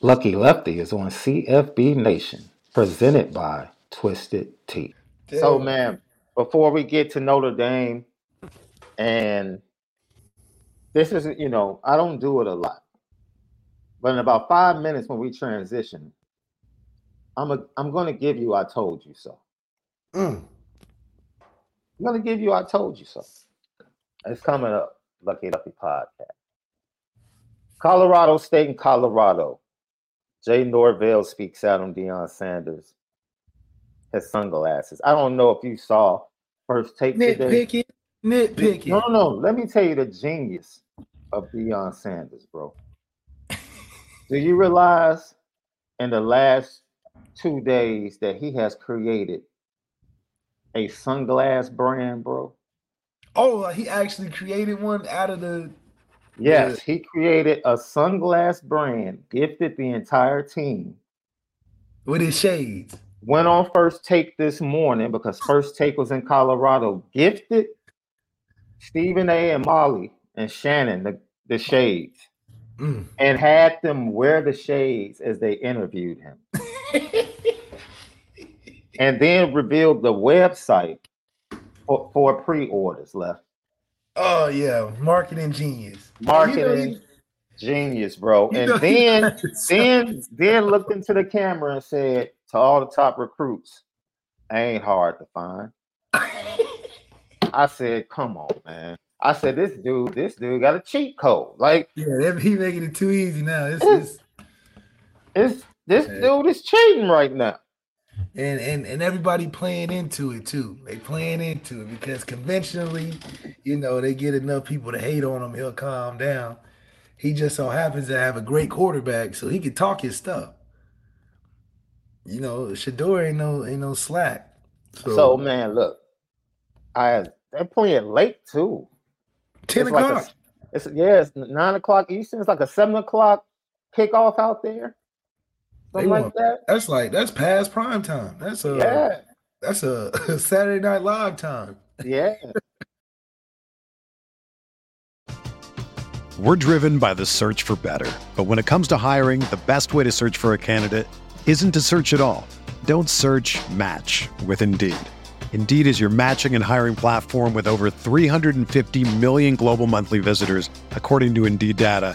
Lucky Lefty is on CFB Nation, presented by Twisted Tea. So, man, before we get to Notre Dame, and this is, you know, I don't do it a lot, but in about five minutes when we transition, I'm a, I'm going to give you I told you so. Mm. I'm going to give you I told you so. It's coming up, Lucky Lefty podcast. Colorado State and Colorado. Jay Norvell speaks out on Deion Sanders. His sunglasses. I don't know if you saw first take today. Nitpicking, nitpicking. No, no, no. Let me tell you the genius of Deion Sanders, bro. Do you realize in the last two days that he has created a sunglass brand, bro? Oh, he actually created one out of the. Yes, he created a sunglass brand, gifted the entire team. With his shades. Went on first take this morning because first take was in Colorado. Gifted Stephen A. and Molly and Shannon the, the shades Mm. and had them wear the shades as they interviewed him. and then revealed the website for, for pre-orders left. Oh yeah, marketing genius. Marketing genius, bro. And know then then then looked into the camera and said to all the top recruits, ain't hard to find. I said, come on, man. I said, this dude, this dude got a cheat code. Like yeah, he making it too easy now. It's, it's, this this dude is cheating right now. And and and everybody playing into it too. They playing into it because conventionally, you know, they get enough people to hate on him, he'll calm down. He just so happens to have a great quarterback, so he can talk his stuff. You know, Shedeur ain't no ain't no slack. So, So man, look, I they're playing late too. ten it's like a- o'clock. It's yeah, it's nine o'clock Eastern. It's like a seven o'clock kickoff out there. They Something like want- that. that's like that's past prime time. That's a Yeah, that's a Saturday Night Live time. yeah. We're driven by the search for better. But when it comes to hiring, the best way to search for a candidate isn't to search at all. Don't search match with Indeed. Indeed is your matching and hiring platform with over 350 million global monthly visitors, according to Indeed data,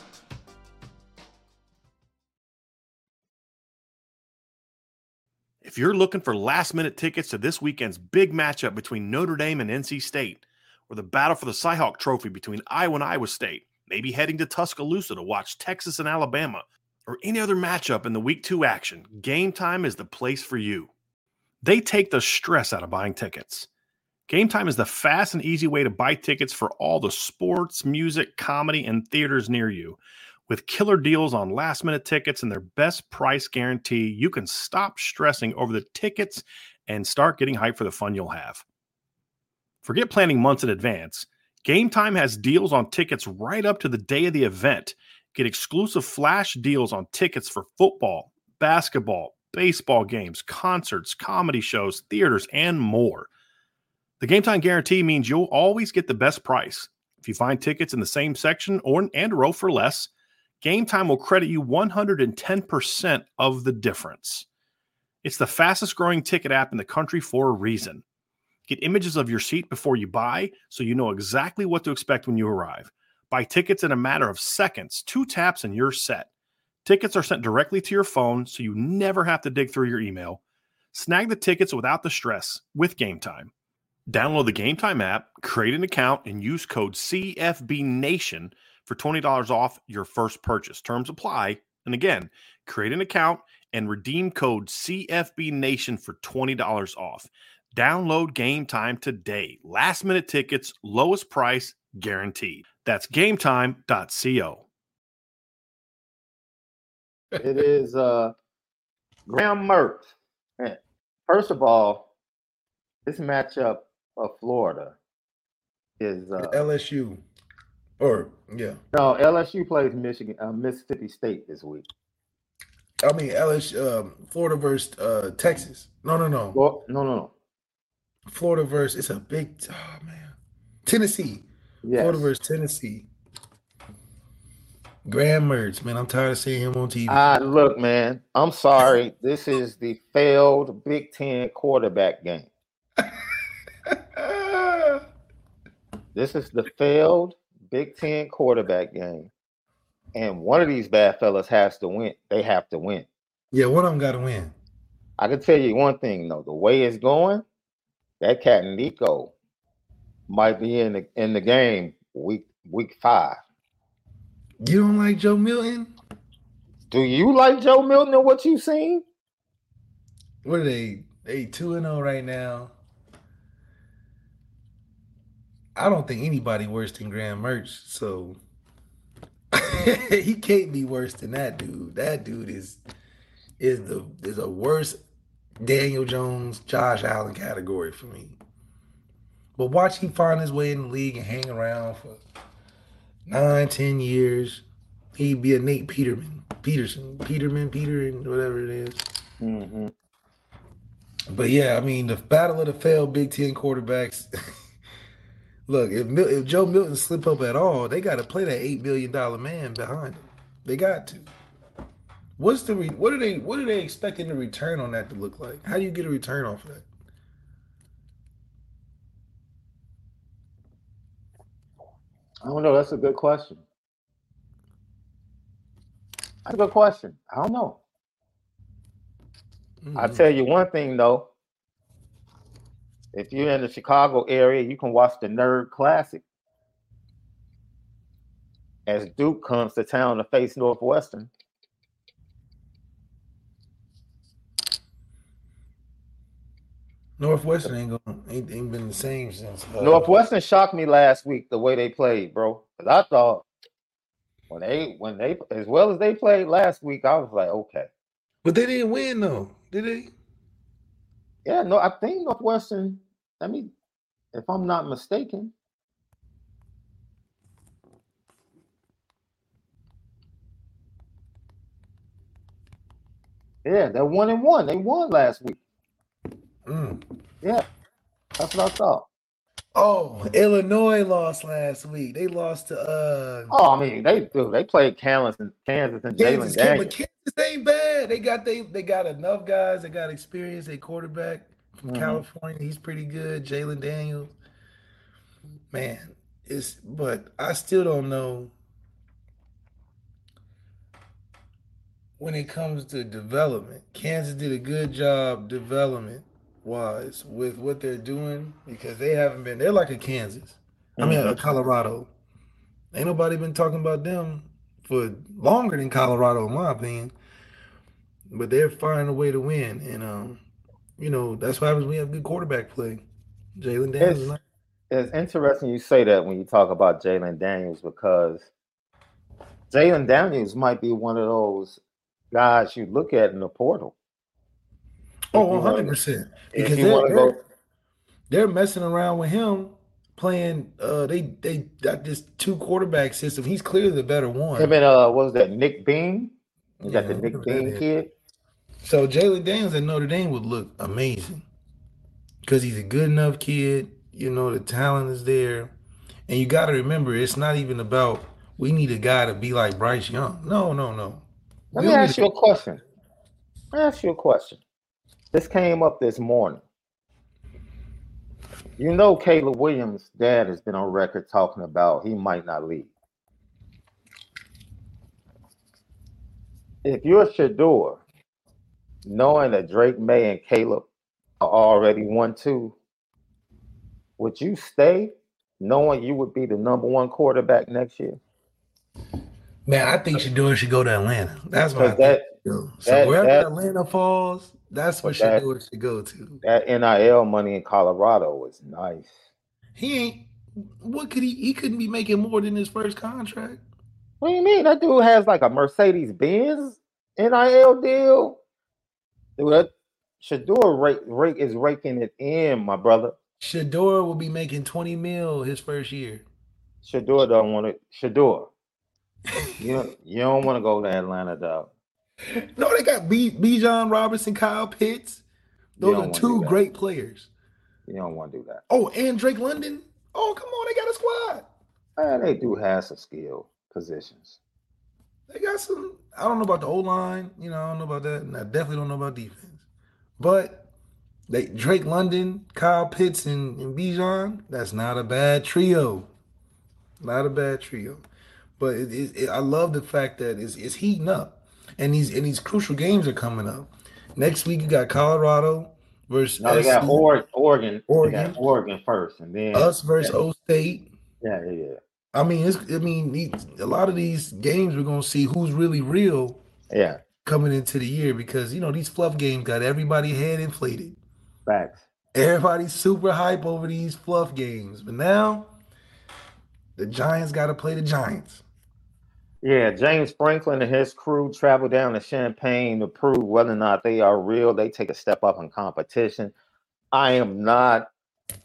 If you're looking for last minute tickets to this weekend's big matchup between Notre Dame and NC State, or the battle for the Cyhawk Trophy between Iowa and Iowa State, maybe heading to Tuscaloosa to watch Texas and Alabama, or any other matchup in the week two action, Game Time is the place for you. They take the stress out of buying tickets. Game Time is the fast and easy way to buy tickets for all the sports, music, comedy, and theaters near you. With killer deals on last minute tickets and their best price guarantee, you can stop stressing over the tickets and start getting hyped for the fun you'll have. Forget planning months in advance. Game Time has deals on tickets right up to the day of the event. Get exclusive flash deals on tickets for football, basketball, baseball games, concerts, comedy shows, theaters, and more. The Game Time guarantee means you'll always get the best price. If you find tickets in the same section or and row for less, Game Time will credit you 110% of the difference. It's the fastest growing ticket app in the country for a reason. Get images of your seat before you buy so you know exactly what to expect when you arrive. Buy tickets in a matter of seconds, two taps, and you're set. Tickets are sent directly to your phone so you never have to dig through your email. Snag the tickets without the stress with Game Time. Download the Game Time app, create an account, and use code CFBNation for $20 off your first purchase. Terms apply. And again, create an account and redeem code CFBNation for $20 off. Download Game Time today. Last minute tickets, lowest price guaranteed. That's gametime.co. it is uh Graham Mertz. First of all, this matchup of Florida is uh, LSU. Or yeah. No, LSU plays Michigan, uh, Mississippi State this week. I mean LSU, um, Florida versus uh, Texas. No, no, no. Well, no, no, no. Florida versus it's a big. Oh man, Tennessee. Yes. Florida versus Tennessee. Graham Mertz, man, I'm tired of seeing him on TV. Ah, uh, look, man, I'm sorry. this is the failed Big Ten quarterback game. this is the failed Big Ten quarterback game. And one of these bad fellas has to win. They have to win. Yeah, one of them got to win. I can tell you one thing though: the way it's going, that cat Nico might be in the in the game week week five. You don't like Joe Milton? Do you like Joe Milton and what you've seen? What are they? They two and zero oh right now. I don't think anybody worse than Graham Mertz. So he can't be worse than that dude. That dude is is the is a worse Daniel Jones, Josh Allen category for me. But watch him find his way in the league and hang around for nine, ten years. He'd be a Nate Peterman, Peterson, Peterman, Peter, and whatever it is. Mm-hmm. But yeah, I mean, the battle of the failed Big Ten quarterbacks. Look, if, if Joe Milton slip up at all, they got to play that eight million dollar man behind him. They got to. What's the re- what are they what are they expecting the return on that to look like? How do you get a return off of that? I don't know. That's a good question. That's a good question. I don't know. Mm-hmm. I'll tell you one thing though. If you're in the Chicago area, you can watch the Nerd Classic as Duke comes to town to face Northwestern. Northwestern ain't going ain't, ain't been the same since. Uh, Northwestern shocked me last week the way they played, bro. Cause I thought when they when they as well as they played last week, I was like, okay. But they didn't win though, did they? Yeah, no, I think Northwestern. I mean, if I'm not mistaken. Yeah, they're one and one. They won last week. Mm. Yeah, that's what I thought. Oh, Illinois lost last week. They lost to uh Oh, I mean, they do. They played Kansas and Kansas and Jalon Daniels. Kansas ain't bad. They got they they got enough guys. They got experience. A quarterback from mm-hmm. California. He's pretty good. Jalon Daniels. Man, it's but I still don't know when it comes to development, Kansas did a good job development wise with what they're doing because they haven't been. They're like a Kansas. I mean, a mm-hmm. Colorado. Ain't nobody been talking about them for longer than Colorado, in my opinion. But they're finding a way to win, and um, you know that's what happens when you have good quarterback play. Jalon Daniels. It's, it's interesting you say that when you talk about Jalon Daniels because Jalon Daniels might be one of those guys you look at in the portal. Oh, 100 percent. Because they're, they're, they're messing around with him playing uh they they got this two quarterback system. He's clearly the better one. Him and uh what was that Nick Bean? You yeah, got the Nick Bean kid. So Jalon Daniels at Notre Dame would look amazing. Because he's a good enough kid. You know, the talent is there. And you gotta remember it's not even about we need a guy to be like Bryce Young. No, no, no. Let me ask you a question. Let me ask you a question. This came up this morning. You know, Caleb Williams' dad has been on record talking about he might not leave. If you're Shedeur, knowing that Drake Maye and Caleb are already one two, would you stay knowing you would be the number one quarterback next year? Man, I think Shedeur should go to Atlanta. That's what I that, think. So that, wherever that, Atlanta falls, that's what Shedeur should go to. That NIL money in Colorado was nice. He ain't. What could he? He couldn't be making more than his first contract. What do you mean? That dude has like a Mercedes Benz NIL deal. Dude, Shedeur rake, rake is raking it in, my brother. Shedeur will be making 20 mil his first year. Shedeur don't want it. Shedeur. you don't, you don't want to go to Atlanta, dog. No, they got B Bijan Robinson, Kyle Pitts. Those are two great players. You don't want to do that. Oh, and Drake London. Oh, come on, they got a squad. Man, they do have some skill positions. They got some. I don't know about the O line. You know, I don't know about that, and I definitely don't know about defense. But they Drake London, Kyle Pitts, and, and Bijan. That's not a bad trio. Not a bad trio. But it, it, it, I love the fact that it's, it's heating up, and these and these crucial games are coming up. Next week you got Colorado versus. No, they got Oregon. Oregon. Oregon. Oregon first, and then us versus yeah. O State. Yeah, yeah. I mean, it's. I mean, a lot of these games we're gonna see who's really real. Yeah. Coming into the year because you know these fluff games got everybody head inflated. Facts. Everybody's super hype over these fluff games, but now the Giants got to play the Giants. Yeah, James Franklin and his crew travel down to Champaign to prove whether or not they are real. They take a step up in competition. I am not.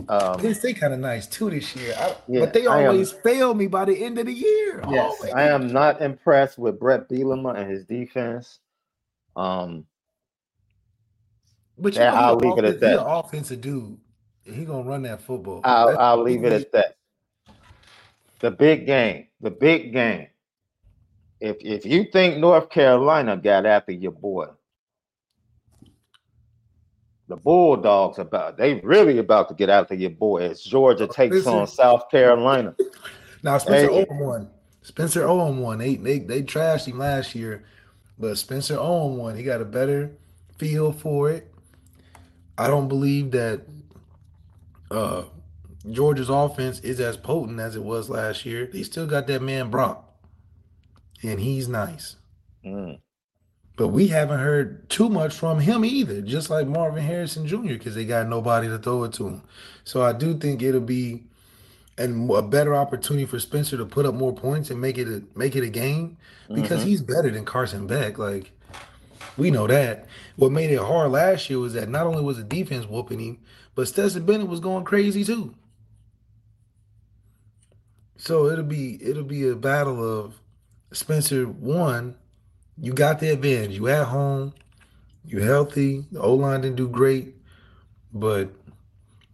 Um, they stay kind of nice too this year, I, yeah, but they always am, fail me by the end of the year. Yes, oh, I am not impressed with Bret Bielema and his defense. Um, but you know, I'll leave it at that. He's an offensive dude. He gonna run that football. I'll, I'll leave it at that. The big game. The big game if if you think North Carolina got after your boy, the Bulldogs about they really about to get after your boy as Georgia takes Spencer. on South Carolina. now Spencer hey. Owen won. Spencer Owen won. They they they trashed him last year, but Spencer Owen won. He got a better feel for it. I don't believe that uh Georgia's offense is as potent as it was last year. They still got that man Brock and he's nice. Mm. But we haven't heard too much from him either, just like Marvin Harrison Jr., because they got nobody to throw it to him. So I do think it'll be and a better opportunity for Spencer to put up more points and make it a make it a game because mm-hmm. he's better than Carson Beck. Like we know that. What made it hard last year was that not only was the defense whooping him, but Stetson Bennett was going crazy too. So it'll be it'll be a battle of Spencer, one, you got the advantage. You at home, you healthy. The O line didn't do great, but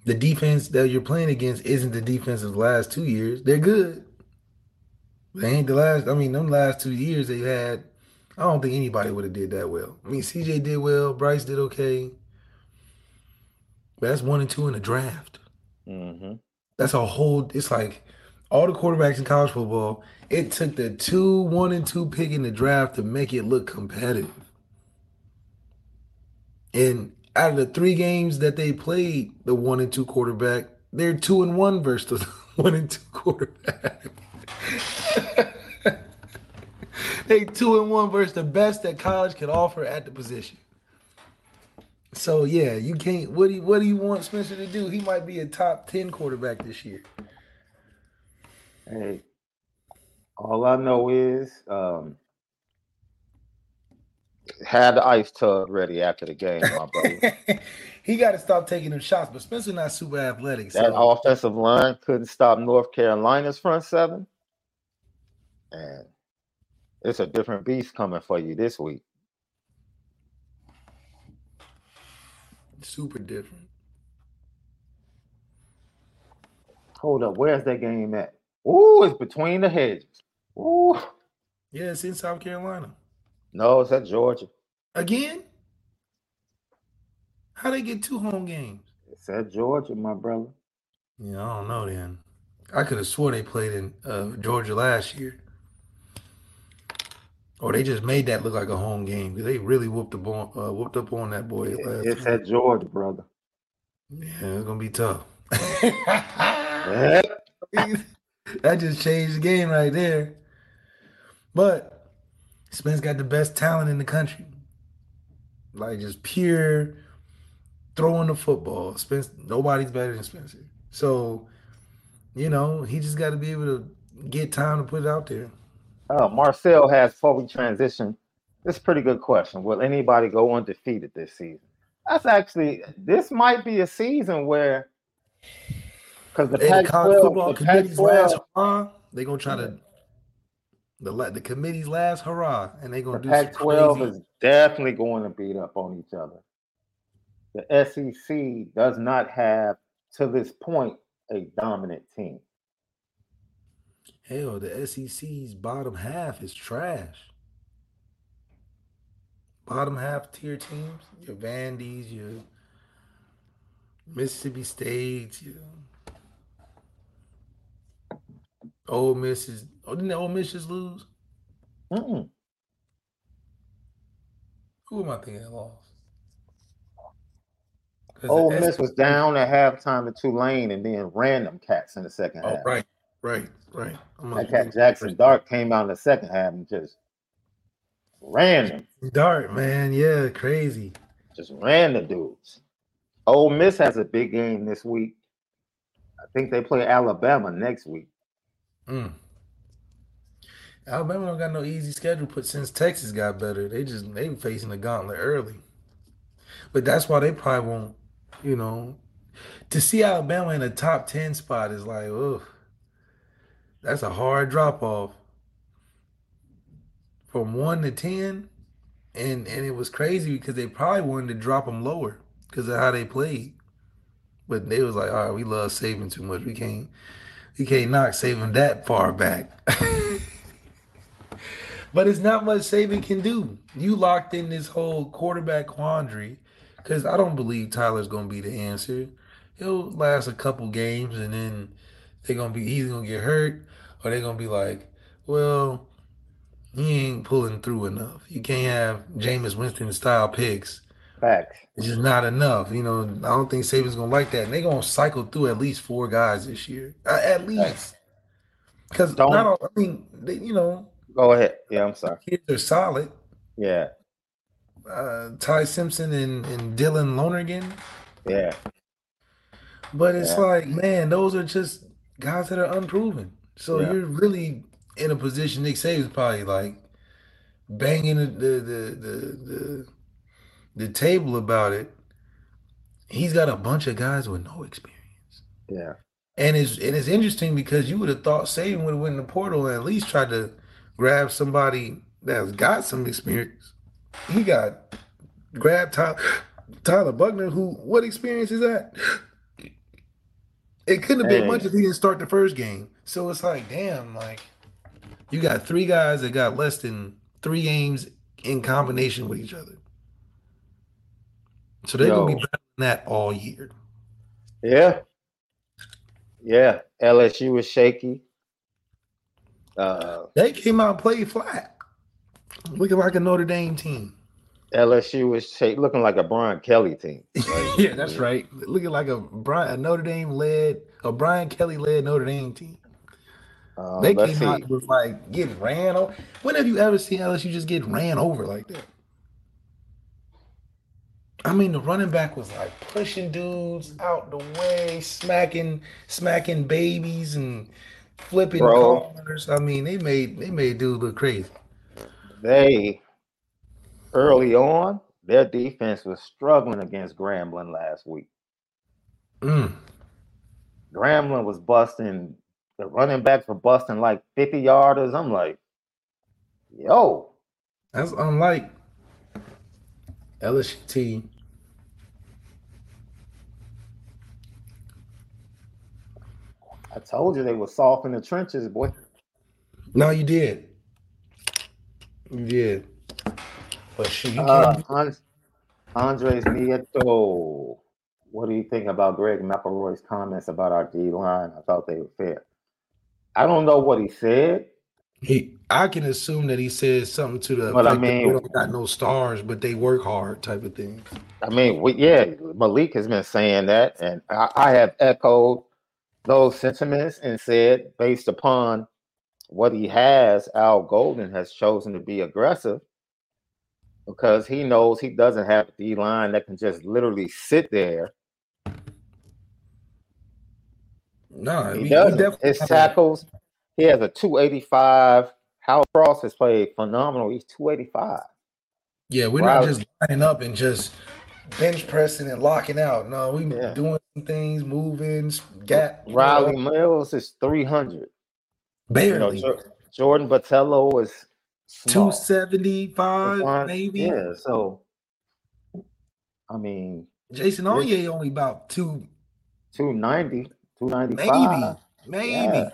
the defense that you're playing against isn't the defense of the last two years. They're good. They ain't the last. I mean, them last two years they had. I don't think anybody would have did that well. I mean, CJ did well. Bryce did okay. But that's one and two in the draft. Mm-hmm. That's a whole. It's like all the quarterbacks in college football, it took the two, one, and two pick in the draft to make it look competitive. And out of the three games that they played, the one and two quarterback, they're two and one versus the one and two quarterback. they two and one versus the best that college could offer at the position. So yeah, you can't. What do you, what do you want Spencer to do? He might be a top ten quarterback this year. Hey, all I know is um, had the ice tub ready after the game, my brother. he got to stop taking them shots, but Spencer not super athletic. That offensive line couldn't stop North Carolina's front seven, and it's a different beast coming for you this week. Super different. Hold up, where's that game at? Ooh, it's between the hedges. Ooh. Yeah, it's in South Carolina. No, it's at Georgia. Again? How they get two home games? It's at Georgia, my brother. Yeah, I don't know then. I could have swore they played in uh, Georgia last year. Or they just made that look like a home game because they really whooped, the ball, uh, whooped up on that boy. it's at Georgia, brother. Yeah, it's going to be tough. that just changed the game right there. But Spence got the best talent in the country. Like just pure throwing the football. Spence, nobody's better than Spencer. So, you know, he just got to be able to get time to put it out there. Uh, Marcel has before we transition. A pretty good question. Will anybody go undefeated this season? That's actually this might be a season where because the Pac-12 football the committee's last hurrah, they're gonna try to the the committee's last hurrah, and they're gonna the do Pac-12 is definitely going to beat up on each other. The SEC does not have to this point a dominant team. Hell, the SEC's bottom half is trash. Bottom half tier teams, your Vandy's, your Mississippi State's, your Ole Miss is. Oh, didn't Ole Miss just lose? Mm-mm. Who am I thinking that lost? Ole Miss was down at halftime to Tulane, and then random cats in the second oh, half. Right, right, right. that cat Jackson Dart came out in the second half and just random. Dart, man, yeah, crazy. Just random dudes. Ole Miss has a big game this week. I think they play Alabama next week. Mm. Alabama don't got no easy schedule, but since Texas got better, they just they facing the gauntlet early. But that's why they probably won't, you know, to see Alabama in a top ten spot is like, oh, that's a hard drop off from one to ten, and and it was crazy because they probably wanted to drop them lower because of how they played, but they was like, all right, we love Saban too much, we can't you can't knock Saban that far back. but it's not much Saban can do. You locked in this whole quarterback quandary because I don't believe Tyler's going to be the answer. He'll last a couple games and then they're going to be he's going to get hurt or they're going to be like, well, he ain't pulling through enough. You can't have Jameis Winston style picks Facts. It's just not enough. You know, I don't think Saban's gonna like that. And they're gonna cycle through at least four guys this year. Uh, at least. Because not all, I mean, they, you know. Go ahead. Yeah, I'm sorry. Kids are solid. Yeah. Uh, Ty Simpson and, and Dylan Lonergan. Yeah. But it's yeah. like, man, those are just guys that are unproven. So yeah. you're really in a position. Nick Saban's probably like banging the the the, the, the the table about it, he's got a bunch of guys with no experience. Yeah. And it's and it's interesting because you would have thought Saban would have went in the portal and at least tried to grab somebody that's got some experience. He got grabbed Tyler, Tyler Buchner, who what experience is that? It couldn't have been hey. much if he didn't start the first game. So it's like, damn, like you got three guys that got less than three games in combination with each other. So they're gonna be better than that all year. Yeah. Yeah. LSU was shaky. Uh, they came out and played flat, looking like a Notre Dame team. LSU was looking like a Brian Kelly team. Right? yeah, that's right. Looking like a Brian a Notre Dame led a Brian Kelly led Notre Dame team. Um, they came see. out with like getting ran over. When have you ever seen LSU just get ran over like that? I mean, the running back was like pushing dudes out the way, smacking, smacking babies and flipping Bro, corners. I mean, they made they made dudes look crazy. They early on, their defense was struggling against Grambling last week. Mm. Grambling was busting the running backs were busting like 50 yarders. I'm like, yo. That's unlike Team. I told you they were soft in the trenches, boy. No, you did. You did. But you uh. Andres Nieto. What do you think about Greg McElroy's comments about our D line? I thought they were fair. I don't know what he said. He, I can assume that he said something to the. But I mean, don't got no stars, but they work hard, type of thing. I mean, we, yeah, Malik has been saying that, and I, I have echoed those sentiments and said, based upon what he has, Al Golden has chosen to be aggressive because he knows he doesn't have D line that can just literally sit there No, he, he doesn't. His tackles, he has a 285. Hal Cross has played phenomenal. He's 285. Yeah, we're Riley. not just lining up and just bench pressing and locking out. No, we yeah. doing things, moving, gap. Riley know. Mills is 300. Barely. You know, Jordan Botelho is small. 275, maybe. Yeah, so I mean Jason Onye only about two 290. 295. Maybe. Maybe. Yeah.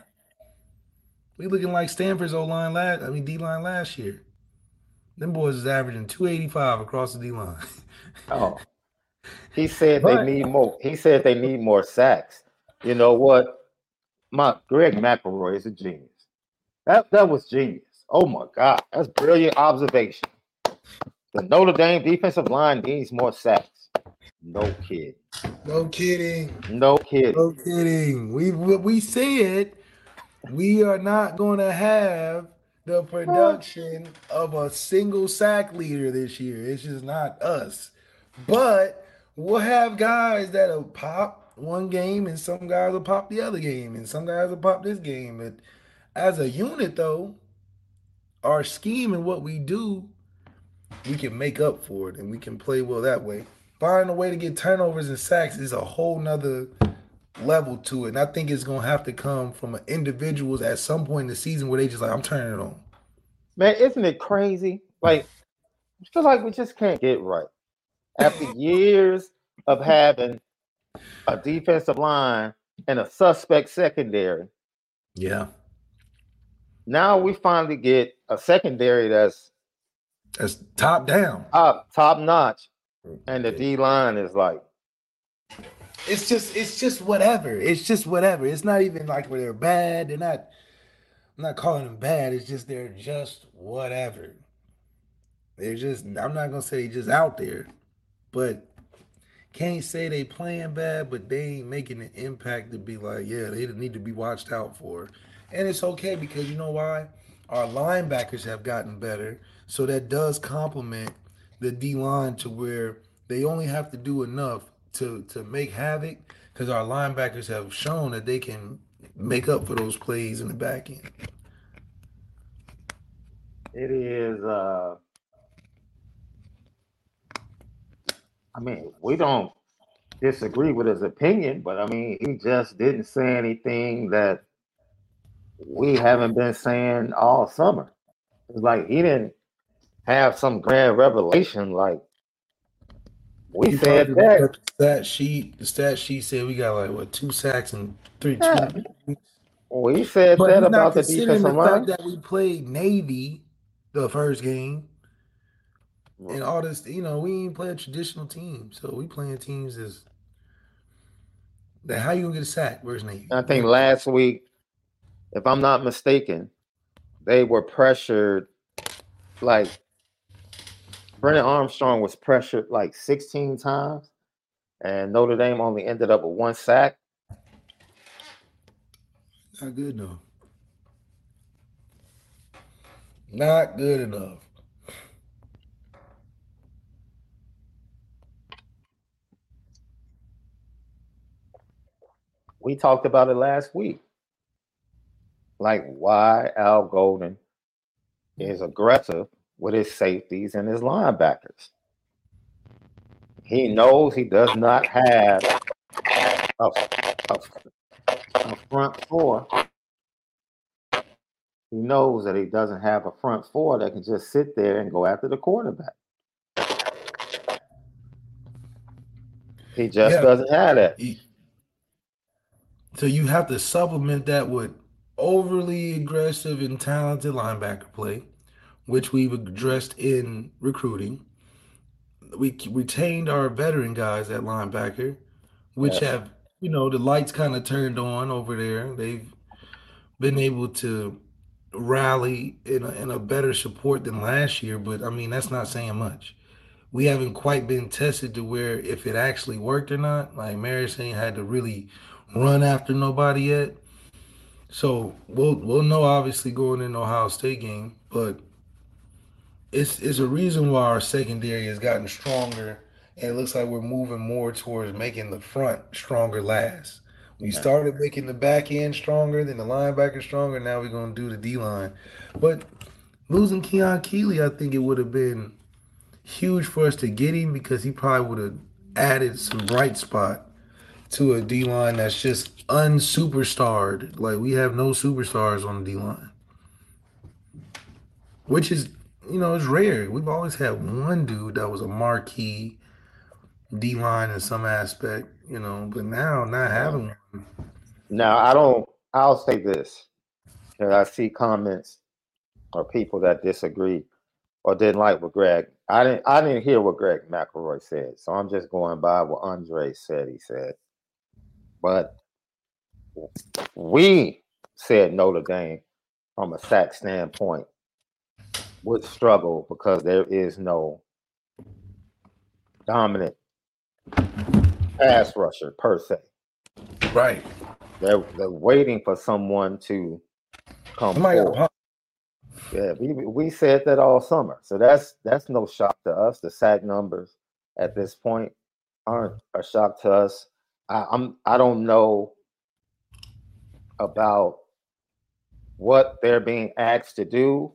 We looking like Stanford's O line last, I mean D line last year. Them boys is averaging 285 across the D line. oh. He said but, they need more. He said they need more sacks. You know what? My Greg McElroy is a genius. That that was genius. Oh my God, that's brilliant observation. The Notre Dame defensive line needs more sacks. No kidding. No kidding. No kidding. No kidding. We we said we are not going to have the production of a single sack leader this year. It's just not us. But we'll have guys that'll pop one game, and some guys will pop the other game, and some guys will pop this game. But as a unit, though, our scheme and what we do, we can make up for it, and we can play well that way finding a way to get turnovers and sacks is a whole nother level to it. And I think it's gonna have to come from individuals at some point in the season where they just like, I'm turning it on. Man, isn't it crazy? Like, I feel like we just can't get right. After years of having a defensive line and a suspect secondary. Yeah. Now we finally get a secondary that's that's top down. Top top notch and the D line is like it's just it's just whatever. It's just whatever. It's not even like where they're bad. They're not I'm not calling them bad. It's just they're just whatever. They're just I'm not gonna say they just out there, but can't say they playing bad, but they ain't making an impact to be like, yeah, they need to be watched out for. And it's okay because you know why? Our linebackers have gotten better. So that does complement the D line to where they only have to do enough to to make havoc because our linebackers have shown that they can make up for those plays in the back end. It is uh I mean, we don't disagree with his opinion, but I mean, he just didn't say anything that we haven't been saying all summer. It's like he didn't have some grand revelation like we said that. Stat sheet, the stat sheet said we got like what two sacks and three. Yeah. We said but that about the defensive the line. that we played Navy the first game, mm. and all this. You know, we ain't play a traditional team, so we playing teams is. That how you gonna get a sack? Where's Navy? I think last week, if I'm not mistaken, they were pressured like Brennan Armstrong was pressured like 16 times, and Notre Dame only ended up with one sack. Not good enough. Not good enough. We talked about it last week. Like why Al Golden is aggressive with his safeties and his linebackers. He mm-hmm. knows he does not have a, a, a front four. He knows that he doesn't have a front four that can just sit there and go after the quarterback. He just yeah. doesn't have that. So you have to supplement that with overly aggressive and talented linebacker play which we've addressed in recruiting. We retained our veteran guys at linebacker, which yes. have, you know, the lights kind of turned on over there. They've been able to rally in a, in a better support than last year, but I mean, that's not saying much. We haven't quite been tested to where if it actually worked or not. Like Marist ain't had to really run after nobody yet. So we'll we'll know obviously going in Ohio State game, but it's it's a reason why our secondary has gotten stronger, and it looks like we're moving more towards making the front stronger last. We started making the back end stronger, then the linebacker stronger. Now we're gonna do the D line, but losing Keon Keeley, I think it would have been huge for us to get him because he probably would have added some bright spot to a D line that's just unsuperstarred. Like we have no superstars on the D line, which is you know, it's rare. We've always had one dude that was a marquee D line in some aspect, you know, but now not having one. Now I don't I'll say this. Because I see comments or people that disagree or didn't like what Greg I didn't I didn't hear what Greg McElroy said. So I'm just going by what Andre said he said. But we said Notre Dame from a sack standpoint would struggle because there is no dominant pass rusher per se. Right. They're they're waiting for someone to come forward. Yeah, we we said that all summer. So that's that's no shock to us. The sack numbers at this point aren't a shock to us. I, I'm I don't know about what they're being asked to do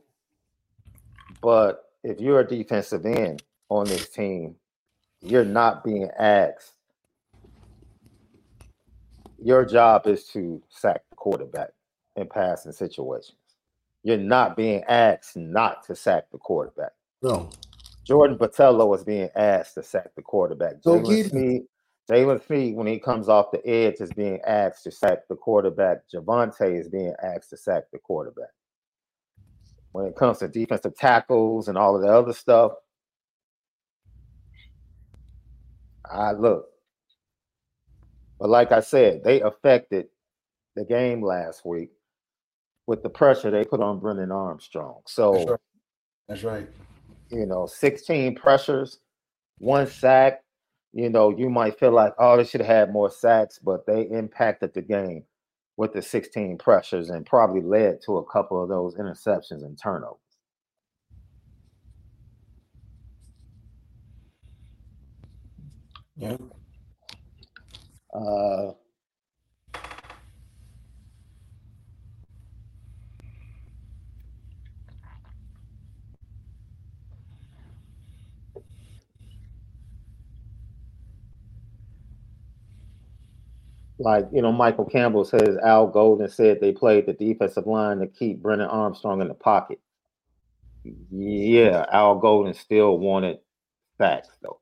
but if you're a defensive end on this team, you're not being asked. Your job is to sack the quarterback in passing situations. You're not being asked not to sack the quarterback. No. Jordan Botelho was being asked to sack the quarterback. Jalen Smith, Jalen Smith, when he comes off the edge, is being asked to sack the quarterback. Javontae is being asked to sack the quarterback when it comes to defensive tackles and all of the other stuff. I look. But like I said, they affected the game last week with the pressure they put on Brennan Armstrong. So that's right. That's right. You know, 16 pressures, one sack. You know, you might feel like, oh, they should have had more sacks, but they impacted the game with the 16 pressures and probably led to a couple of those interceptions and turnovers. Yeah. Uh, like you know, Michael Campbell says Al Golden said they played the defensive line to keep Brennan Armstrong in the pocket. Yeah, Al Golden still wanted facts though.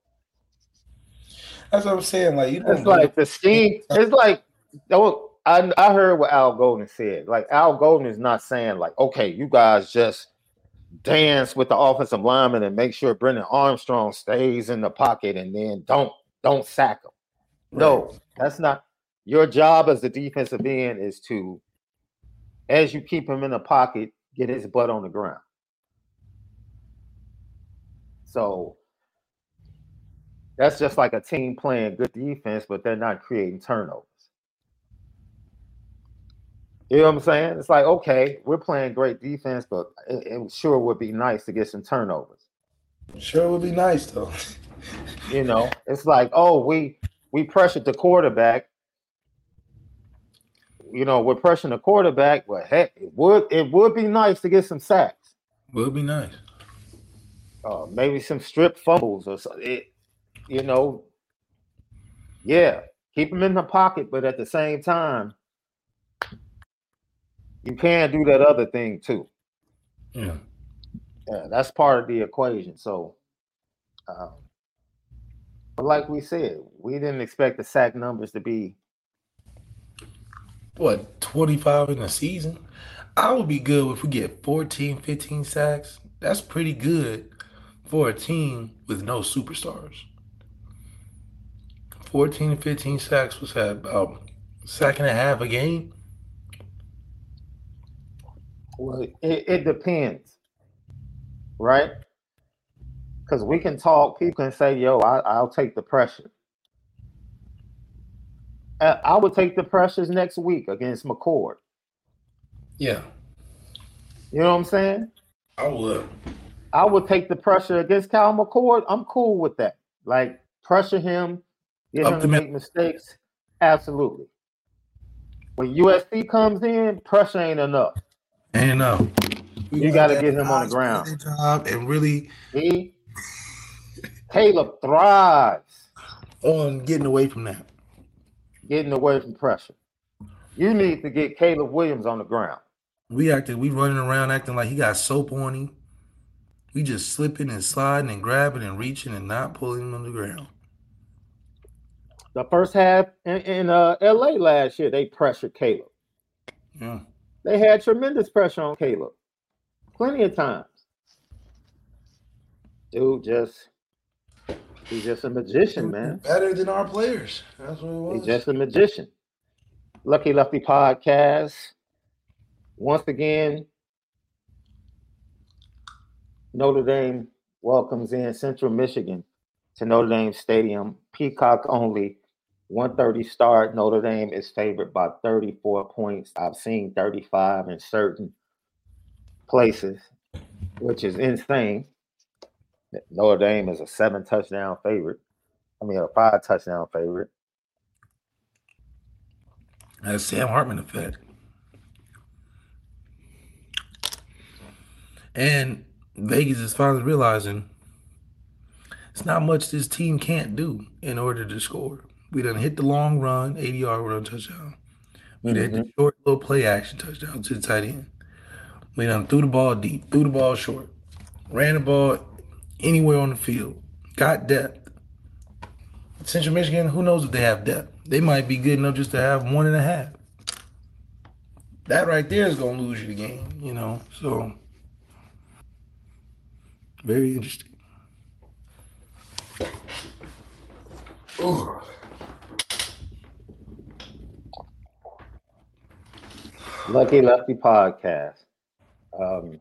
That's what I'm saying. Like you, it's like the scheme. It's like oh, I I heard what Al Golden said. Like Al Golden is not saying like, okay, you guys just dance with the offensive lineman and make sure Brennan Armstrong stays in the pocket and then don't don't sack him. No, that's not your job as the defensive end is to, as you keep him in the pocket, get his butt on the ground. So that's just like a team playing good defense, but they're not creating turnovers. You know what I'm saying? It's like, okay, we're playing great defense, but it, it sure would be nice to get some turnovers. Sure would be nice though. you know, it's like, oh, we we pressured the quarterback. You know, we're pressing the quarterback, but heck, it would it would be nice to get some sacks. Would be nice. Uh, maybe some strip fumbles or something. It, you know, yeah, keep them in the pocket, but at the same time, you can do that other thing too. Yeah. Yeah, that's part of the equation. So, um, but like we said, we didn't expect the sack numbers to be what 25 in a season. I would be good if we get 14, 15 sacks. That's pretty good for a team with no superstars. 14 and 15 sacks was had about sack and a half a game. Well, it, it depends, right? Because we can talk, people can say, yo, I, will take the pressure. Uh, I would take the pressures next week against McCord. Yeah. You know what I'm saying? I would. I would take the pressure against Kyle McCord. I'm cool with that. Like, pressure him, get him to make mistakes. Absolutely. When USC comes in, pressure ain't enough. Ain't enough. You got to get him on the ground. Job and really. He, Caleb thrives on getting away from that. Getting away from pressure. You need to get Caleb Williams on the ground. We acted, we running around acting like he got soap on him. We just slipping and sliding and grabbing and reaching and not pulling him on the ground. The first half in, in uh, LA last year, they pressured Caleb. Yeah. They had tremendous pressure on Caleb. Plenty of times. Dude just he's just a magician, man. Better than our players. That's what it was. He's just a magician. Lucky Lefty Podcast. Once again, Notre Dame welcomes in Central Michigan to Notre Dame Stadium. Peacock only 130 start. Notre Dame is favored by 34 points. I've seen 35 in certain places, which is insane. Notre Dame is a seven touchdown favorite. I mean, a five touchdown favorite. That's Sam Hartman effect. And Vegas is finally realizing it's not much this team can't do in order to score. We done hit the long run, 80 yard run touchdown. We mm-hmm. hit the mm-hmm. short little play action touchdown to the tight end. We done threw the ball deep, threw the ball short, ran the ball anywhere on the field, got depth. Central Michigan, who knows if they have depth? They might be good enough just to have one and a half. That right there is gonna lose you the game, you know. So very interesting. Ooh. Lucky Lefty Podcast. Um,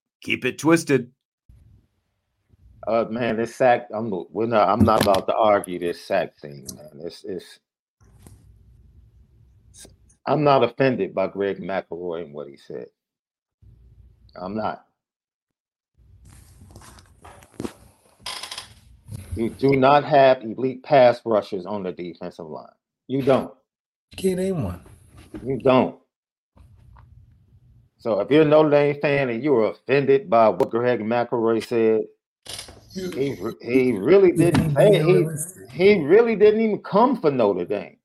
Keep it twisted. Uh, man, this sack. I'm we're not. I'm not about to argue this sack thing, man. It's it's. I'm not offended by Greg McElroy and what he said. I'm not. You do not have elite pass rushers on the defensive line. You don't. You can't name one. You don't. So if you're a Notre Dame fan and you were offended by what Greg McElroy said, he, he really didn't he, he really didn't even come for Notre Dame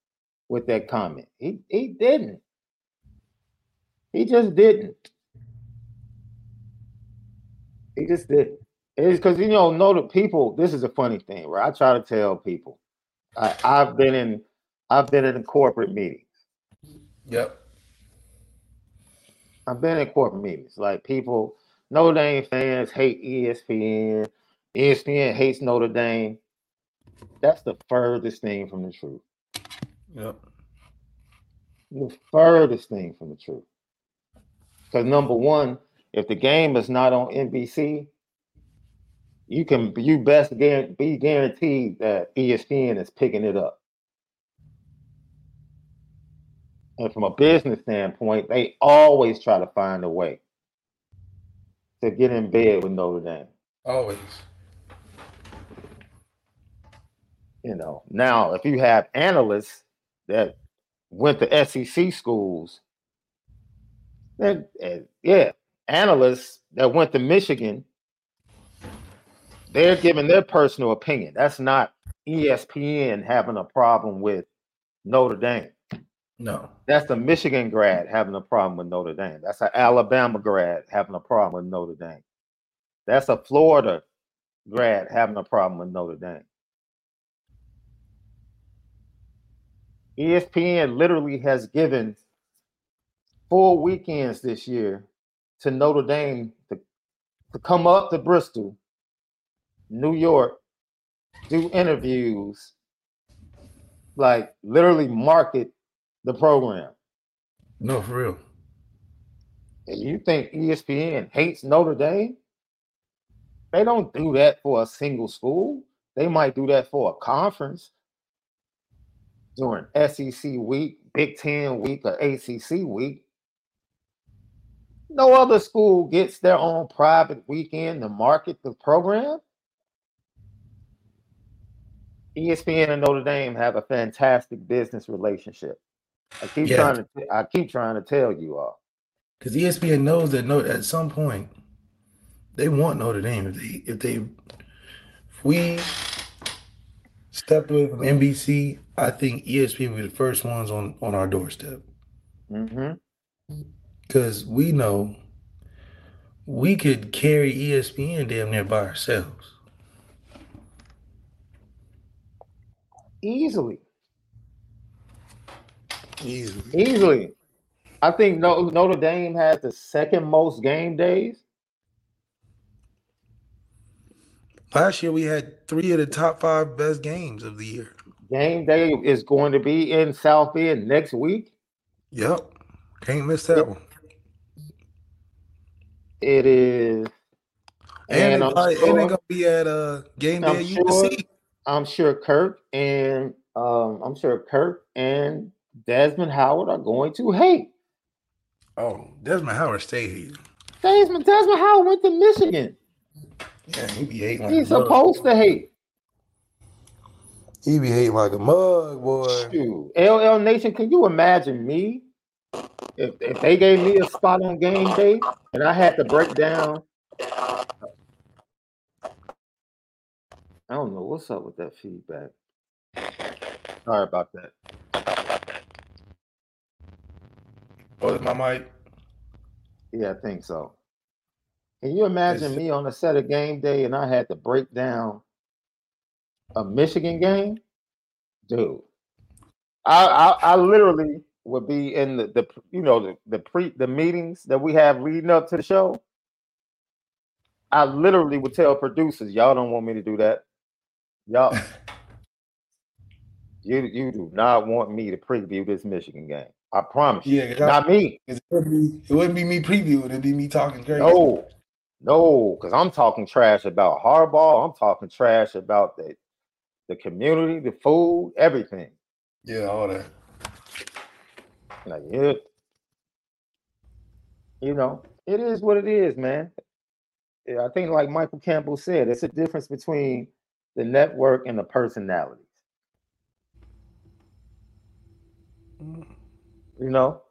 with that comment. He he didn't. He just didn't. He just didn't. It's because you know, know the people. This is a funny thing, right? I try to tell people. I, I've been in, I've been in corporate meetings. Yep. I've been in corporate meetings. Like people, Notre Dame fans hate ESPN. ESPN hates Notre Dame. That's the furthest thing from the truth. Yep. The furthest thing from the truth. Because number one, if the game is not on NBC, you can you best be guaranteed that ESPN is picking it up. And from a business standpoint, they always try to find a way to get in bed with Notre Dame. Always. You know, now if you have analysts that went to SEC schools, then yeah, analysts that went to Michigan they're giving their personal opinion. That's not ESPN having a problem with Notre Dame. No. That's a Michigan grad having a problem with Notre Dame. That's an Alabama grad having a problem with Notre Dame. That's a Florida grad having a problem with Notre Dame. ESPN literally has given four weekends this year to Notre Dame to, to come up to Bristol New York, do interviews, like literally market the program. No, for real. And you think ESPN hates Notre Dame? They don't do that for a single school. They might do that for a conference during SEC week, Big Ten week, or ACC week. No other school gets their own private weekend to market the program. ESPN and Notre Dame have a fantastic business relationship. I keep yeah. trying to I keep trying to tell you all. Because ESPN knows that no, at some point they want Notre Dame. If they if they if we stepped away from NBC, I think ESPN will be the first ones on on our doorstep. Because mm-hmm. we know we could carry ESPN damn near by ourselves. Easily. Easily. Easily. I think Notre Dame has the second most game days. Last year we had three of the top five best games of the year. Game day is going to be in South Bend next week. Yep. Can't miss that one. It is. And, and, it's, sure, gonna be at a uh, game day at USC. I'm sure Kirk and um, I'm sure Kirk and Desmond Howard are going to hate. Oh, Desmond Howard stay here. Desmond Desmond Howard went to Michigan. Yeah, he be hating. Like He's supposed to hate. He be hating like a mug, boy. Shoot. LL Nation, can you imagine me if, if they gave me a spot on game day and I had to break down I don't know what's up with that feedback. Sorry about that. Oh, is my mic? Yeah, I think so. Can you imagine me on a set of game day and I had to break down a Michigan game? Dude, I I, I literally would be in the, the you know the, the pre the meetings that we have leading up to the show. I literally would tell producers, y'all don't want me to do that. Y'all, you you do not want me to preview this Michigan game. I promise you. Yeah, not me. It wouldn't, be, it wouldn't be me previewing. It'd be me talking crazy. No, no, because I'm talking trash about Harbaugh. I'm talking trash about the the community, the food, everything. Yeah, all that. Like yeah. You know, it is what it is, man. Yeah, I think, like Michael Campbell said, it's a difference between the network and the personalities. Mm. You know,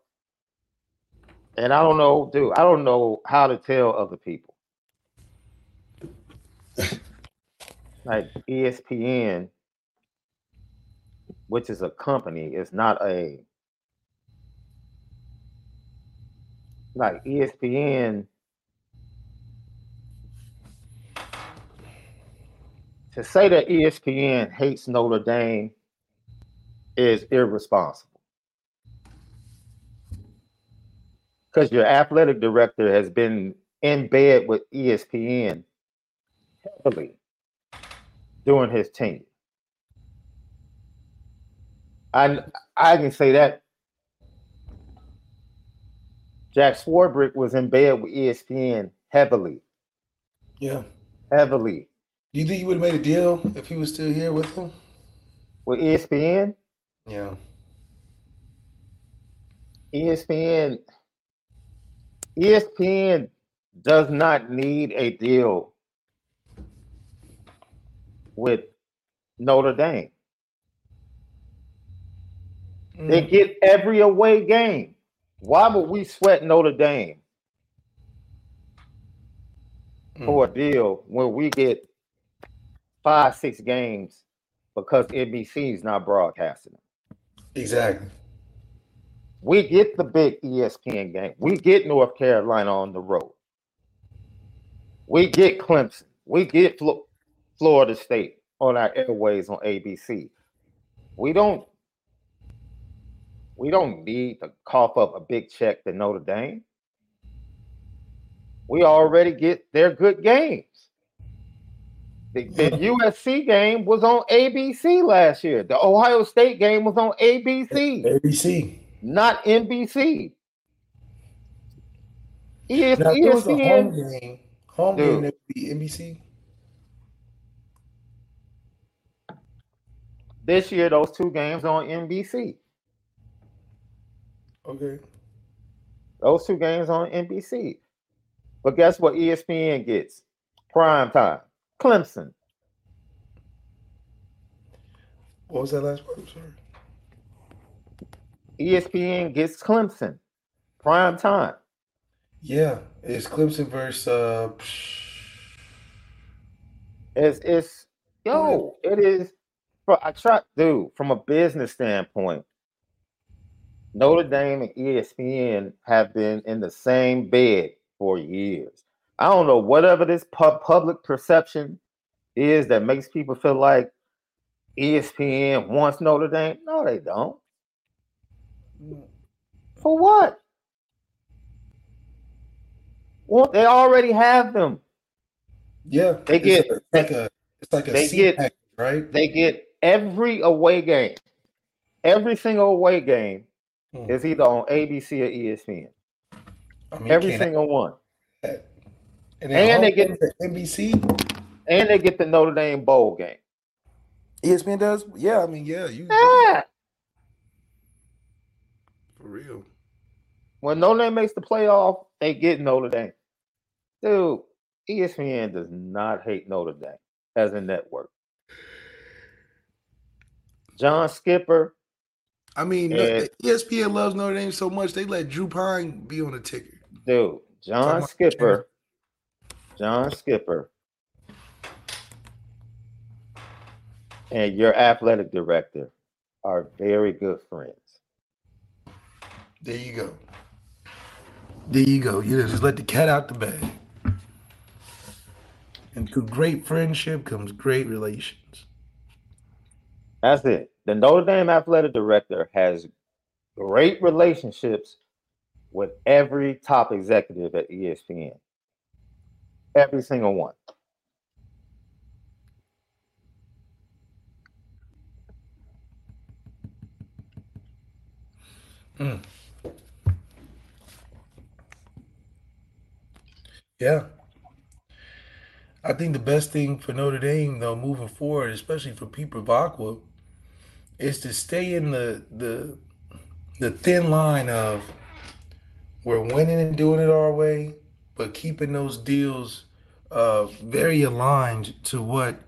and I don't know, dude. I don't know how to tell other people. like ESPN, which is a company, is not a like ESPN. To say that ESPN hates Notre Dame is irresponsible. Because your athletic director has been in bed with ESPN heavily during his tenure. I I can say that Jack Swarbrick was in bed with ESPN heavily. Yeah. Heavily. Do you think you would have made a deal if he was still here with them? With ESPN? Yeah. ESPN ESPN does not need a deal with Notre Dame. Mm. They get every away game. Why would we sweat Notre Dame mm. for a deal when we get five, six games because NBC is not broadcasting them? Exactly. We get the big ESPN game. We get North Carolina on the road. We get Clemson. We get Flo- Florida State on our airways on ABC. We don't we don't need to cough up a big check to Notre Dame. We already get their good games. The, the USC game was on ABC last year. The Ohio State game was on ABC. ABC not NBC. ES- now, ESPN, home game, home dude, game that would be NBC. This year, those two games on NBC. Okay. Those two games on NBC. But guess what ESPN gets? Prime time. Clemson. What was that last part? Sorry. ESPN gets Clemson prime time. Yeah, it's Clemson versus. Uh, it's it's yo, it is. Bro, I try, dude. From a business standpoint, Notre Dame and ESPN have been in the same bed for years. I don't know whatever this pub- public perception is that makes people feel like ESPN wants Notre Dame. No, they don't. For what? Well, they already have them. Yeah, they get it's like a it's like a they get package, right. They get every away game, every single away game hmm. is either on ABC or ESPN. I mean, every single one. And, and they get the NBC, and they get the Notre Dame bowl game. ESPN does, yeah. I mean, yeah, you. Yeah. For real. When Notre Dame makes the playoff, they get Notre Dame. Dude, ESPN does not hate Notre Dame as a network. John Skipper. I mean, and, ESPN loves Notre Dame so much they let Drew Pyne be on the ticket. Dude, John Skipper. John Skipper. And your athletic director are very good friends. There you go. There you go. You just let the cat out the bag. And through great friendship comes great relations. That's it. The Notre Dame athletic director has great relationships with every top executive at ESPN. Every single one. Mm. Yeah. I think the best thing for Notre Dame, though, moving forward, especially for Pete Bevacqua, is to stay in the the the thin line of we're winning and doing it our way, but keeping those deals uh, very aligned to what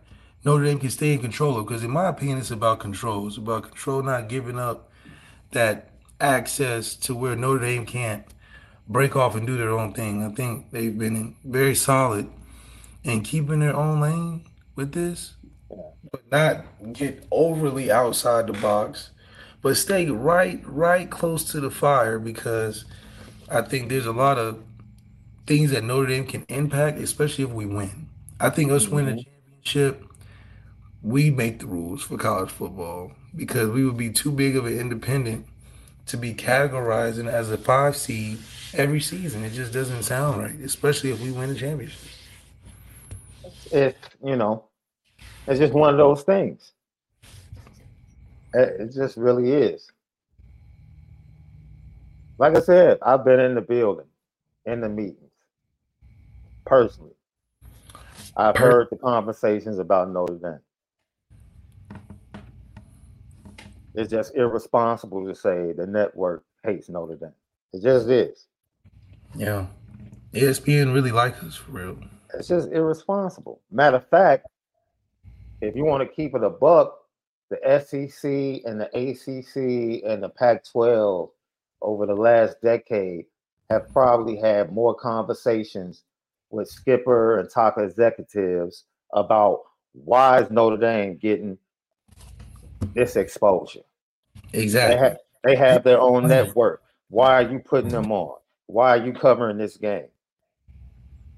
Notre Dame can stay in control of. Because in my opinion, it's about control. It's about control, not giving up that access to where Notre Dame can't break off and do their own thing. I think they've been very solid in keeping their own lane with this, but not get overly outside the box, but stay right, right close to the fire because I think there's a lot of things that Notre Dame can impact, especially if we win. I think us winning a mm-hmm. championship, we make the rules for college football because we would be too big of an independent to be categorizing as a five seed every season. It just doesn't sound right, especially if we win the championship. If you know, it's just one of those things. It just really is. Like I said, I've been in the building, in the meetings, personally. I've heard the conversations about Notre Dame. It's just irresponsible to say the network hates Notre Dame. It just is. Yeah. ESPN really likes us for real. It's just irresponsible. Matter of fact, if you want to keep it a buck, the SEC and the ACC and the Pac 12 over the last decade have probably had more conversations with Skipper and top executives about why is Notre Dame getting this exposure. Exactly. They have, they have their own network. Why are you putting them on? Why are you covering this game?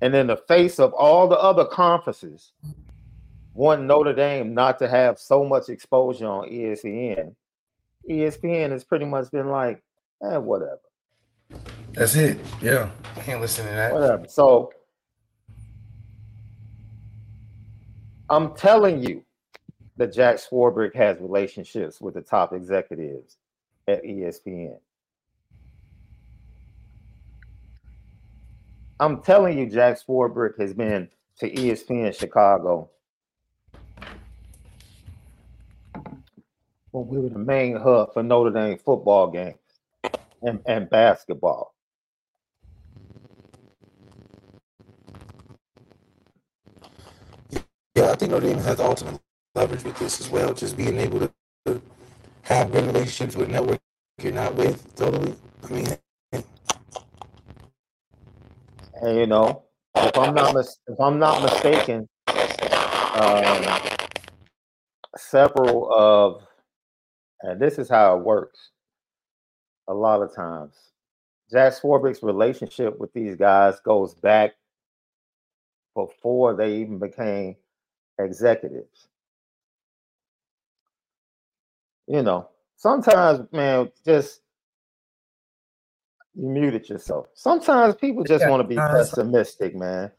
And in the face of all the other conferences, want Notre Dame not to have so much exposure on ESPN, ESPN has pretty much been like, eh, whatever. That's it. Yeah. I can't listen to that. Whatever. So I'm telling you, that Jack Swarbrick has relationships with the top executives at ESPN. I'm telling you, Jack Swarbrick has been to ESPN Chicago when we were the main hub for Notre Dame football games and, and basketball. Yeah, I think Notre Dame has the ultimate leverage with this as well. Just being able to have good relationships with network you're not with. Totally. I mean, and you know, if I'm not mis- if I'm not mistaken, um, several of and this is how it works. A lot of times, Jack Swarbrick's relationship with these guys goes back before they even became executives. You know, sometimes, man, just you muted yourself. Sometimes people just yeah, want to be pessimistic, man.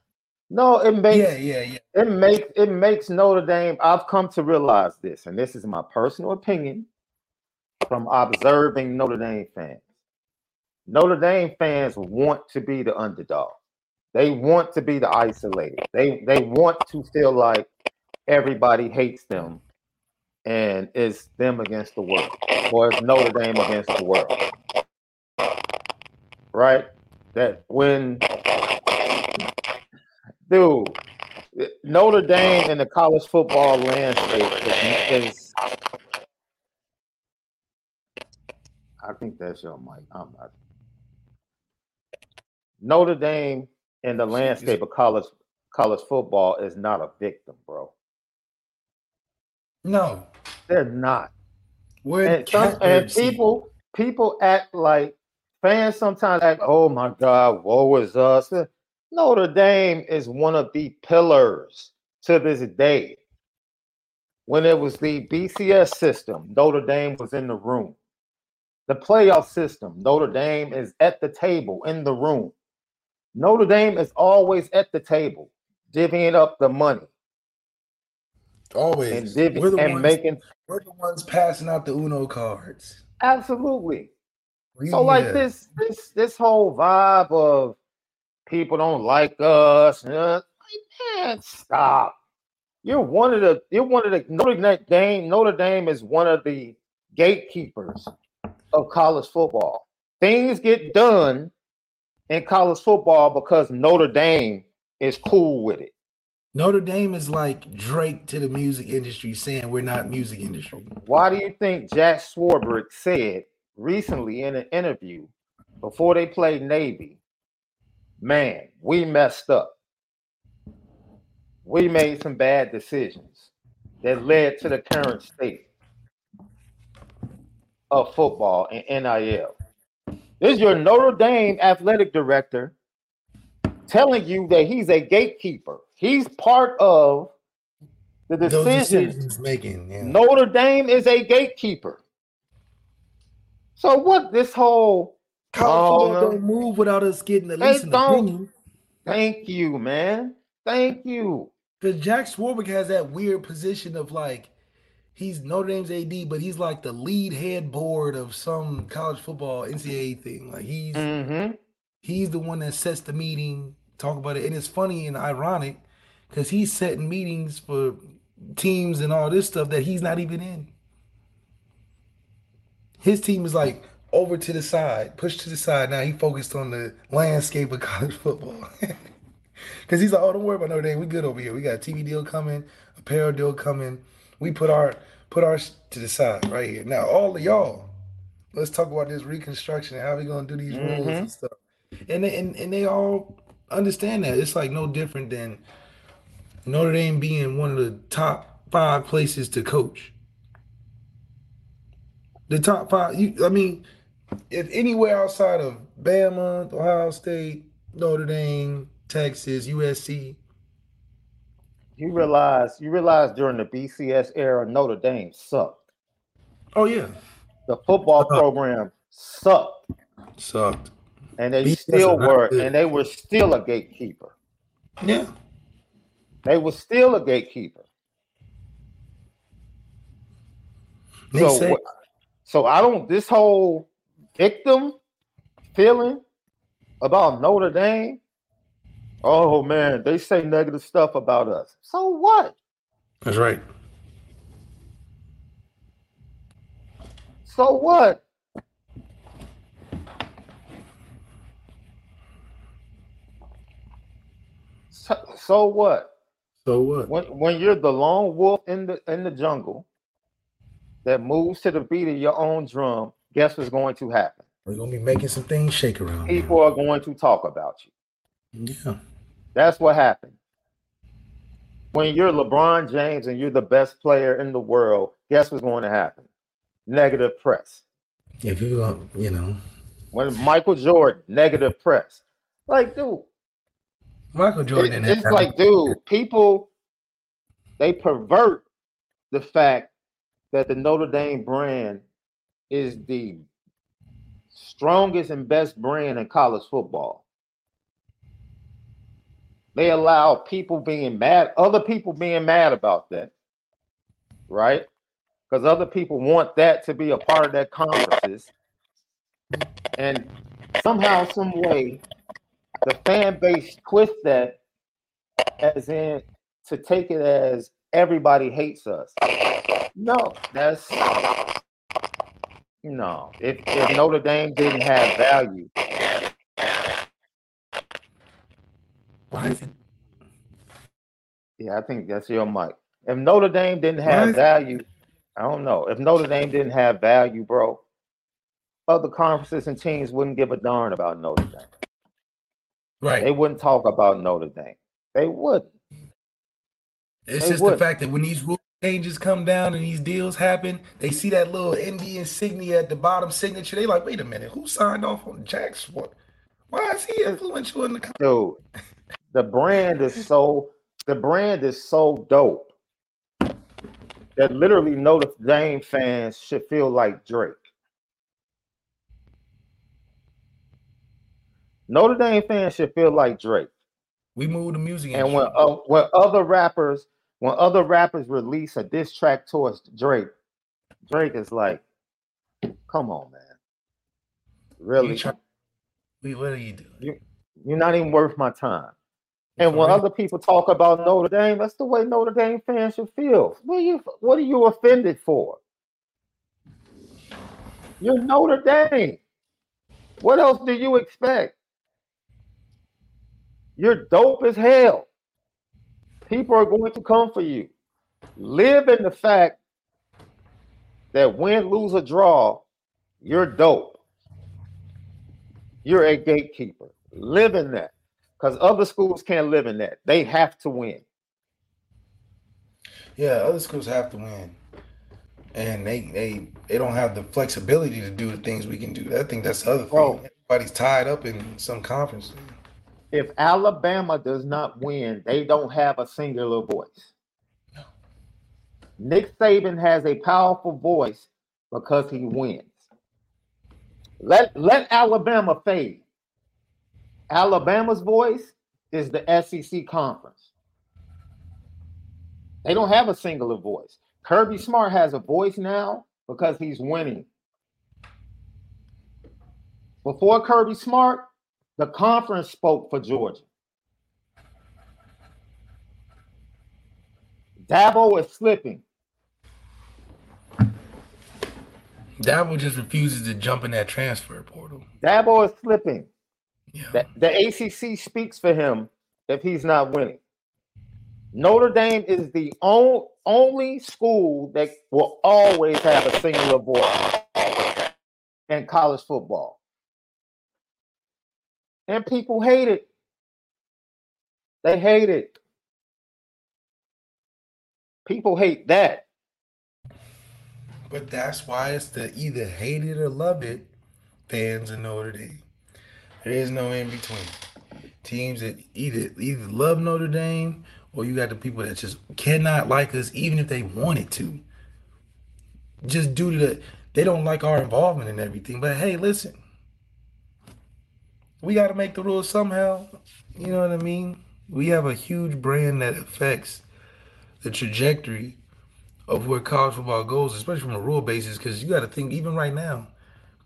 No, it makes yeah, yeah, yeah. It makes it makes Notre Dame. I've come to realize this, and this is my personal opinion from observing Notre Dame fans. Notre Dame fans want to be the underdog. They want to be the isolated. They they want to feel like everybody hates them and it's them against the world, or it's Notre Dame against the world. Right? That when, dude, Notre Dame in the college football landscape is, is I think that's your mic. I'm not. Notre Dame in the landscape of college college football is not a victim, bro. No, they're not. and, some, and people people act like fans sometimes act, oh my God, woe is us. Notre Dame is one of the pillars to this day. When it was the BCS system, Notre Dame was in the room. The playoff system, Notre Dame is at the table in the room. Notre Dame is always at the table, divvying up the money. Always. And, we're the and ones, making we're the ones passing out the Uno cards. Absolutely. Yeah. So like this this this whole vibe of people don't like us. Uh, man, stop. You're one of the you're one of the Notre Dame. Notre Dame is one of the gatekeepers of college football. Things get done in college football because Notre Dame is cool with it. Notre Dame is like Drake to the music industry saying we're not music industry. Why do you think Jack Swarbrick said recently in an interview before they played Navy, man, we messed up. We made some bad decisions that led to the current state of football and NIL. This is your Notre Dame athletic director telling you that he's a gatekeeper. He's part of the decisions, making. Yeah. Notre Dame is a gatekeeper. So what this whole college oh, don't move without us getting at least an opinion. Thank you, man. Thank you. Because Jack Swarbrick has that weird position of like he's Notre Dame's AD, but he's like the lead head board of some college football NCAA thing. Like he's mm-hmm. he's the one that sets the meeting, talk about it, and it's funny and ironic because he's setting meetings for teams and all this stuff that he's not even in. His team is like over to the side, pushed to the side. Now he focused on the landscape of college football. Cause he's like, oh, don't worry about Notre Dame. We good over here. We got a TV deal coming, apparel deal coming. We put our put ours to the side right here. Now, all of y'all, let's talk about this reconstruction and how we gonna do these mm-hmm. rules and stuff. And and and they all understand that. It's like no different than Notre Dame being one of the top five places to coach. The top five. You, I mean, if anywhere outside of Bama, Ohio State, Notre Dame, Texas, USC. You realize you realize during the BCS era, Notre Dame sucked. Oh yeah. The football sucked. program sucked. Sucked. And they BCS still were, and they were still a gatekeeper. Yeah. They were still a gatekeeper. They so, say- so I don't this whole victim feeling about Notre Dame Oh man, they say negative stuff about us. So what? That's right. So what? So, so what? So what? When when you're the lone wolf in the in the jungle that moves to the beat of your own drum, guess what's going to happen? We're gonna be making some things shake around. People now. are going to talk about you. Yeah. That's what happened. When you're LeBron James and you're the best player in the world, guess what's going to happen? Negative press. If you, you know, when Michael Jordan, negative press. Like, dude, Michael Jordan. It, it's like, dude, people they pervert the fact that the Notre Dame brand is the strongest and best brand in college football. They allow people being mad, other people being mad about that, right? Because other people want that to be a part of their conferences. And somehow, some way, the fan base twist that as in to take it as everybody hates us. No, that's no. If, if Notre Dame didn't have value, Why is it? Yeah, I think that's your mic. If Notre Dame didn't have value, I don't know. If Notre Dame didn't have value, bro, other conferences and teams wouldn't give a darn about Notre Dame. Right. They wouldn't talk about Notre Dame. They wouldn't. It's they just wouldn't. the fact that when these rule changes come down and these deals happen, they see that little ND insignia at the bottom signature. They like, wait a minute, who signed off on Jack's what? Why is he influential in the company? Dude, the brand is so the brand is so dope that literally Notre Dame fans should feel like Drake. Notre Dame fans should feel like Drake. We move the music, and when uh, when other rappers when other rappers release a diss track towards Drake, Drake is like, "Come on, man, really? Try- what are you doing? You, you're not even worth my time." And when other people talk about Notre Dame, that's the way Notre Dame fans should feel. What are you what are you offended for? You're Notre Dame. What else do you expect? You're dope as hell. People are going to come for you. Live in the fact that win, lose, or draw, you're dope. You're a gatekeeper. Live in that. Because other schools can't live in that. They have to win. Yeah, other schools have to win. And they they they don't have the flexibility to do the things we can do. I think that's the other thing. Bro, Everybody's tied up in some conference. If Alabama does not win, they don't have a singular voice. Nick Saban has a powerful voice because he wins. Let let Alabama fade. Alabama's voice is the SEC conference. They don't have a singular voice. Kirby Smart has a voice now because he's winning. Before Kirby Smart, the conference spoke for Georgia. Dabo is slipping. Dabo just refuses to jump in that transfer portal. Dabo is slipping. Yeah. The, the ACC speaks for him if he's not winning. Notre Dame is the on, only school that will always have a singular voice in college football. And people hate it. They hate it. People hate that. But that's why it's the either hate it or love it fans of Notre Dame. There is no in between. Teams that either either love Notre Dame or you got the people that just cannot like us even if they wanted to. Just due to the they don't like our involvement in everything. But hey, listen. We got to make the rules somehow. You know what I mean? We have a huge brand that affects the trajectory of where college football goes, especially from a rule basis, because you got to think even right now,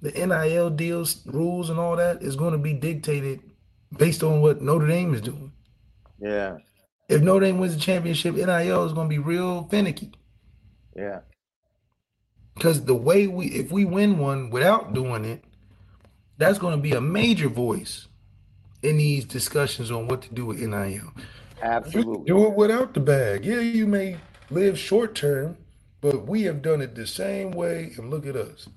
the NIL deals, rules, and all that is going to be dictated based on what Notre Dame is doing. Yeah. If Notre Dame wins the championship, NIL is going to be real finicky. Yeah. Because the way we, if we win one without doing it, that's going to be a major voice in these discussions on what to do with NIL. Absolutely. Do it without the bag. Yeah, you may live short term, but we have done it the same way, and look at us.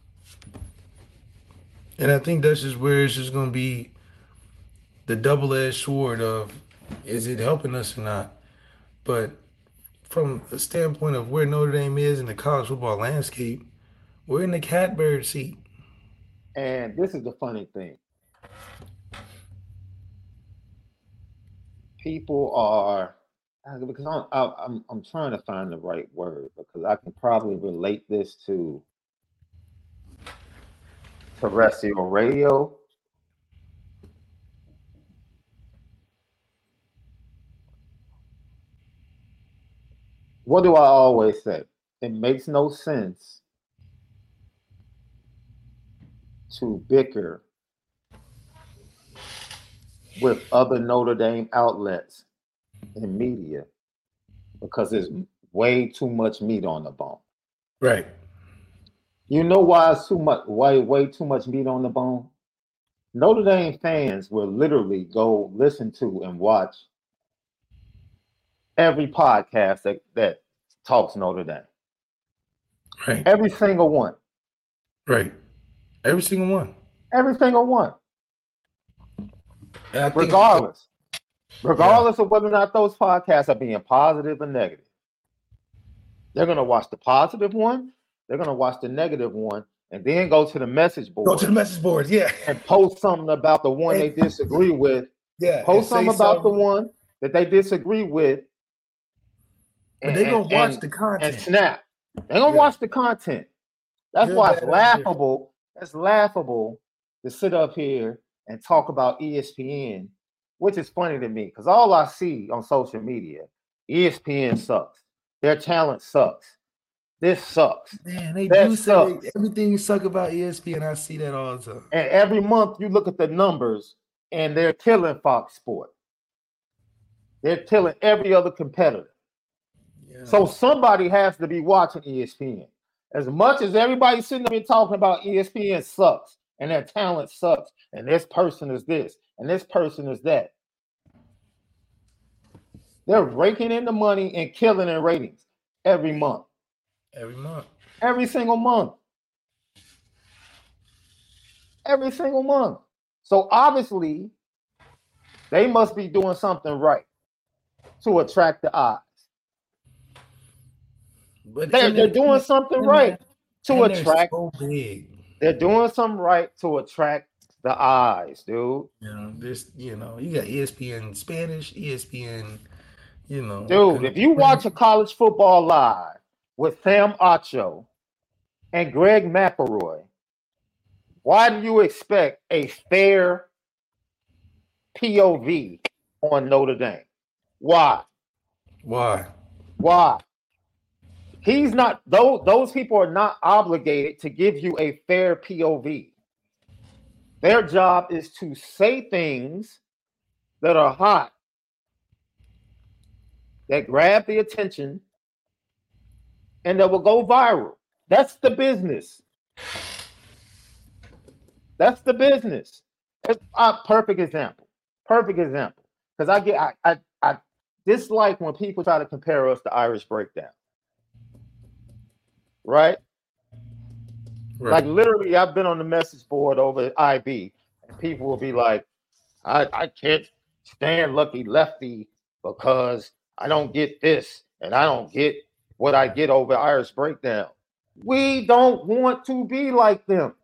And I think that's just where it's just going to be the double edged sword of is it helping us or not? But from the standpoint of where Notre Dame is in the college football landscape, we're in the catbird seat. And this is the funny thing. People are because I'm, I'm I'm trying to find the right word because I can probably relate this to terrestrial radio. What do I always say? It makes no sense to bicker with other Notre Dame outlets and media because there's way too much meat on the bone. Right. You know why it's too much way way too much meat on the bone? Notre Dame fans will literally go listen to and watch every podcast that, that talks Notre Dame. Right. Every single one. Right. Every single one. Every single one. Regardless. Regardless yeah. of whether or not those podcasts are being positive or negative. They're going to watch the positive one, they're going to watch the negative one, and then go to the message board. Go to the message board, yeah. And post something about the one they disagree with. Yeah. Post something about something. the one that they disagree with. But they're going to watch and, the content. And snap. They're going to yeah. watch the content. That's Good, why it's laughable. That's laughable to sit up here and talk about ESPN which is funny to me because all I see on social media, ESPN sucks. Their talent sucks. This sucks. Man, they that do sucks. say everything suck about ESPN. I see that all the time. And every month you look at the numbers and they're killing Fox Sport. They're killing every other competitor. Yeah. So somebody has to be watching ESPN. As much as everybody's sitting there talking about ESPN sucks and their talent sucks, and this person is this, and this person is that. They're raking in the money and killing in ratings every month. Every month. Every single month. Every single month. So obviously, they must be doing something right to attract the eyes. But they're, they're doing something right to attract. So big. They're doing something right to attract the eyes, dude. You know, this, you know, you got ESPN Spanish, ESPN, you know. Dude, if you watch a college football live with Sam Acho and Greg McElroy, why do you expect a fair POV on Notre Dame? Why? Why? Why? He's not those those people are not obligated to give you a fair POV. Their job is to say things that are hot, that grab the attention, and that will go viral. That's the business. That's the business. That's a perfect example. Perfect example. Because I get I, I I dislike when people try to compare us to Irish Breakdown. Right? right? Like literally, I've been on the message board over at IB, and people will be like, I, I can't stand Lucky Lefty because I don't get this and I don't get what I get over Irish Breakdown. We don't want to be like them.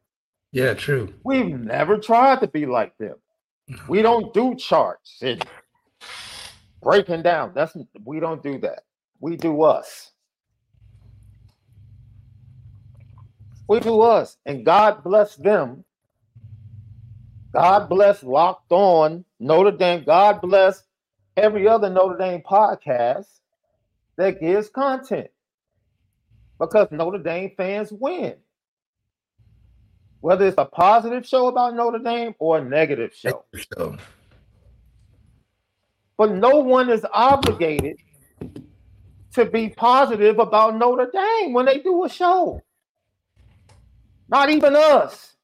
Yeah, true. We've never tried to be like them. We don't do charts and breaking down. That's we don't do that. We do us. We do us. And God bless them. God bless Locked On, Notre Dame. God bless every other Notre Dame podcast that gives content because Notre Dame fans win. Whether it's a positive show about Notre Dame or a negative show. But no one is obligated to be positive about Notre Dame when they do a show. Not even us.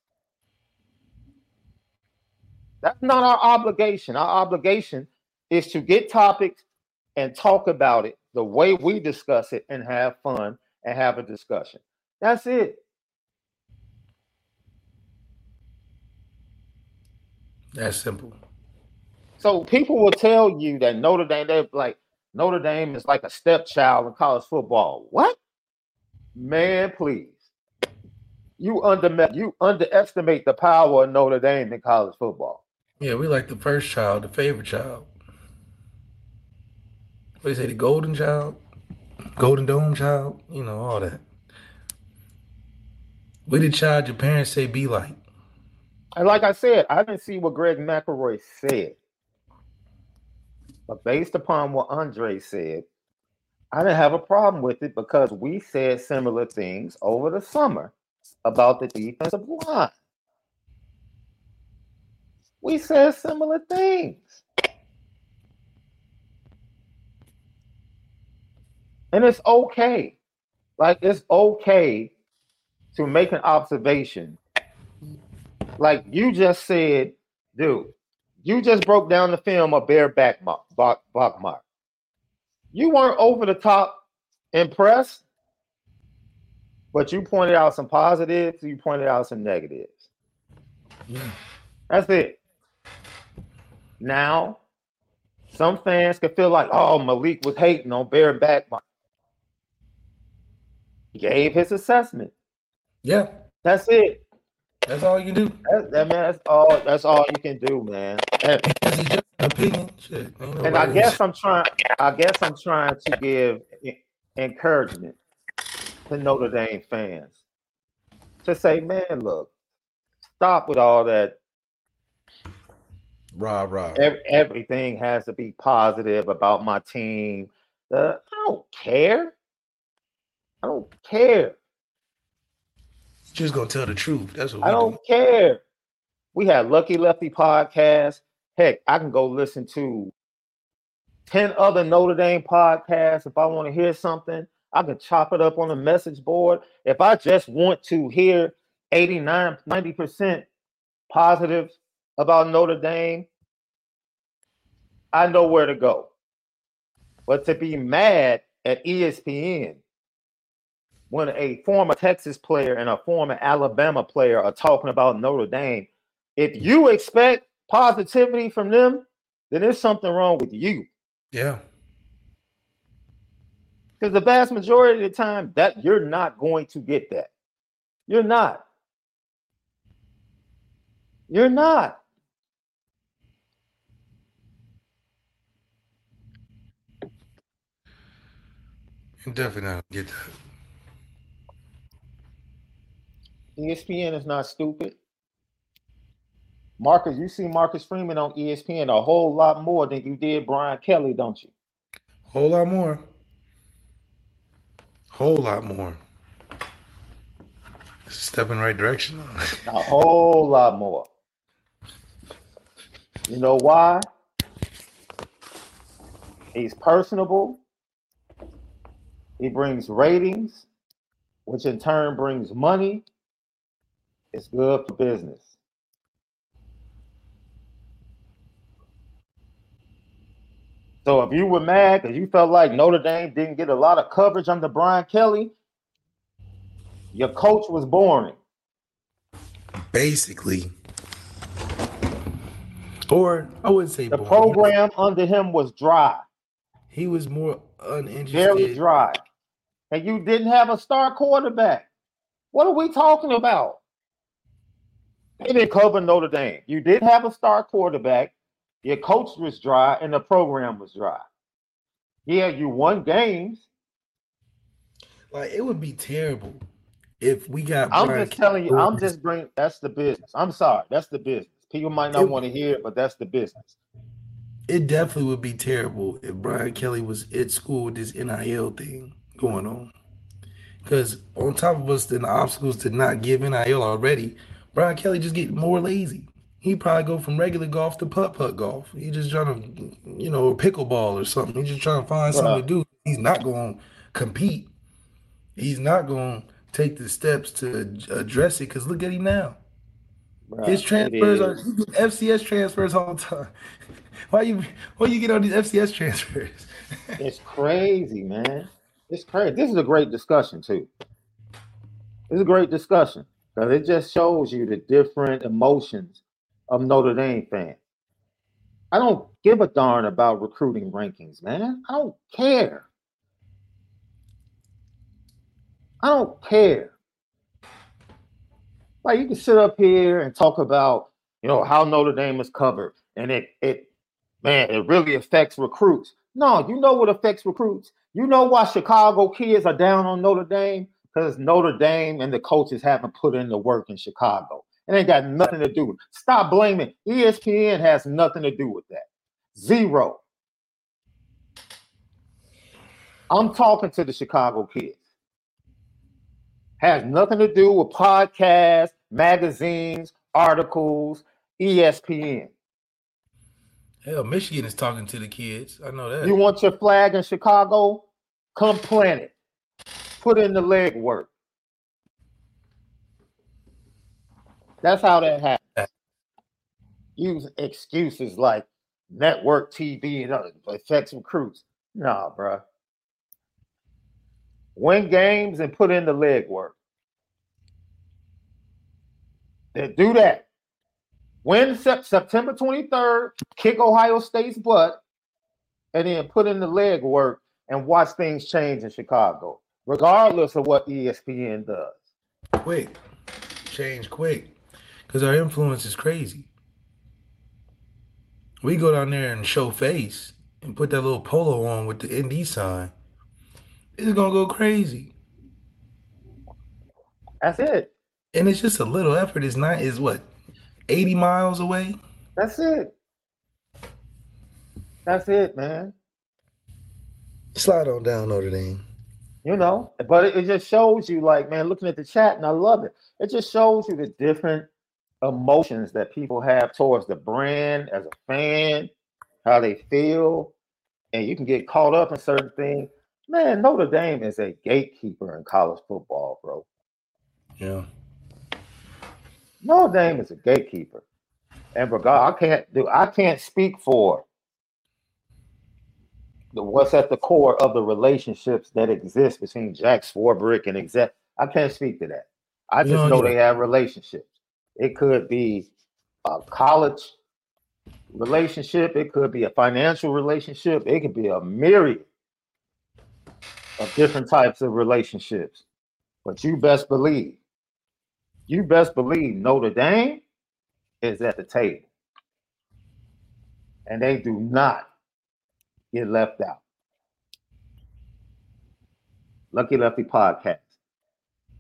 That's not our obligation. Our obligation is to get topics and talk about it the way we discuss it and have fun and have a discussion. That's it. That's simple. So people will tell you that Notre Dame, they're like, Notre Dame is like a stepchild in college football. What? Man, please. You under you underestimate the power of Notre Dame in college football. Yeah, we like the first child, the favorite child. What do you say, the golden child? Golden Dome child? You know, all that. What did child your parents say be like? And like I said, I didn't see what Greg McElroy said. But based upon what Andre said, I didn't have a problem with it because we said similar things over the summer about the defensive line. We said similar things. And it's okay. Like it's okay to make an observation. Like you just said, dude, you just broke down the film of Bear Bachmeier. Bachmeier. You weren't over the top impressed, but you pointed out some positives, you pointed out some negatives. Yeah. That's it. Now, some fans could feel like, oh, Malik was hating on. He gave his assessment. Yeah. That's it. That's all you can do. That, that, man, that's all. That's all you can do, man. And, opinion. Shit, and I guess I'm trying. I guess I'm trying to give encouragement to Notre Dame fans to say, man, look, stop with all that. Rah rah. Every, everything has to be positive about my team. Uh, I don't care. I don't care. Just gonna tell the truth. That's what I don't do. care. We had Lucky Lefty podcast. Heck, I can go listen to 10 other Notre Dame podcasts if I want to hear something. I can chop it up on a message board. If I just want to hear 89, 90% positive about Notre Dame, I know where to go. But to be mad at ESPN when a former Texas player and a former Alabama player are talking about Notre Dame, if you expect positivity from them, then there's something wrong with you. Yeah. Because the vast majority of the time, that you're not going to get that. You're not. You're not. Definitely not get that. ESPN is not stupid. Marcus, you see Marcus Freeman on ESPN a whole lot more than you did Brian Kelly, don't you? A whole lot more. Whole lot more. Step in the right direction. a whole lot more. You know why? He's personable. He brings ratings, which in turn brings money. It's good for business. So if you were mad because you felt like Notre Dame didn't get a lot of coverage under Brian Kelly, your coach was boring. Basically. Or I wouldn't say the boring. program under him was dry. He was more uninterested. Very dry. And you didn't have a star quarterback. What are we talking about? They didn't cover Notre Dame. You did have a star quarterback. Your coach was dry and the program was dry. Yeah, you won games. Like it would be terrible if we got. I'm Brian just telling you. I'm just bringing. That's the business. I'm sorry. That's the business. People might not want to hear it, but that's the business. It definitely would be terrible if Brian Kelly was at school with this NIL thing going on. Because on top of us, then the obstacles to not give NIL already, Brian Kelly just get more lazy he probably go from regular golf to putt putt golf. He just trying to, you know, pickleball or something. He's just trying to find something to do. He's not going to compete. He's not going to take the steps to address it. Because look at him now. His transfers are FCS transfers all the time. why you why you get on these FCS transfers? it's crazy, man. It's crazy. This is a great discussion too. It's a great discussion because it just shows you the different emotions of Notre Dame fan. I don't give a darn about recruiting rankings, man. I don't care. I don't care. Like you can sit up here and talk about, you know, how Notre Dame is covered, and it it man, it really affects recruits. No, you know what affects recruits. You know why Chicago kids are down on Notre Dame because Notre Dame and the coaches haven't put in the work in Chicago. It ain't got nothing to do with. It. Stop blaming. ESPN has nothing to do with that. Zero. I'm talking to the Chicago kids. Has nothing to do with podcasts, magazines, articles, ESPN. Hell, Michigan is talking to the kids. I know that. You want your flag in Chicago? Come plant it. Put in the leg work. That's how that happened. Use excuses like network TV and other affects recruits. Nah, bro. Win games and put in the leg work. Then do that. Win September 23rd, kick Ohio State's butt, and then put in the leg work and watch things change in Chicago, regardless of what ESPN does. Quick. Change quick because our influence is crazy. We go down there and show face and put that little polo on with the ND sign. It's gonna go crazy. That's it. And it's just a little effort. It's not is what 80 miles away. That's it. That's it, man. Slide on down Notre Dame. You know, but it, it just shows you, like, man, looking at the chat, and I love it. It just shows you the different emotions that people have towards the brand as a fan, how they feel, and you can get caught up in certain things. Man, Notre Dame is a gatekeeper in college football, bro. Yeah. Notre Dame is a gatekeeper. And regard, I can't do I can't speak for the, what's at the core of the relationships that exist between Jack Swarbrick and exec. I can't speak to that. I just know they have relationships. It could be a college relationship, it could be a financial relationship, it could be a myriad of different types of relationships. But you best believe, you best believe Notre Dame is at the table. And they do not get left out. Lucky Lefty podcast.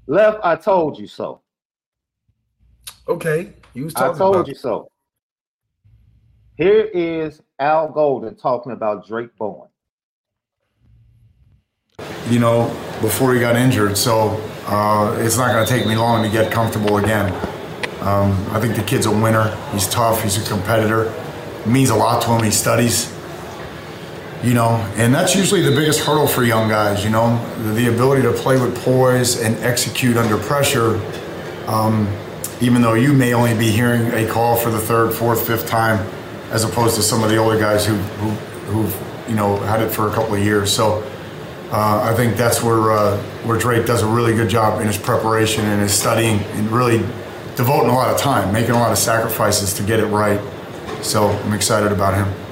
Left, I told you so. Okay, you was talking I told about- you so. Here is Al Golden talking about Drayk Bowen. You know, before he got injured, so uh, it's not going to take me long to get comfortable again. Um, I think the kid's a winner. He's tough. He's a competitor. It means a lot to him. He studies. You know, and that's usually the biggest hurdle for young guys. You know, the, the ability to play with poise and execute under pressure. Um, even though you may only be hearing a call for the third, fourth, fifth time as opposed to some of the older guys who, who who've you know had it for a couple of years. So uh, I think that's where uh, where Drayk does a really good job in his preparation and his studying and really devoting a lot of time, making a lot of sacrifices to get it right. So I'm excited about him.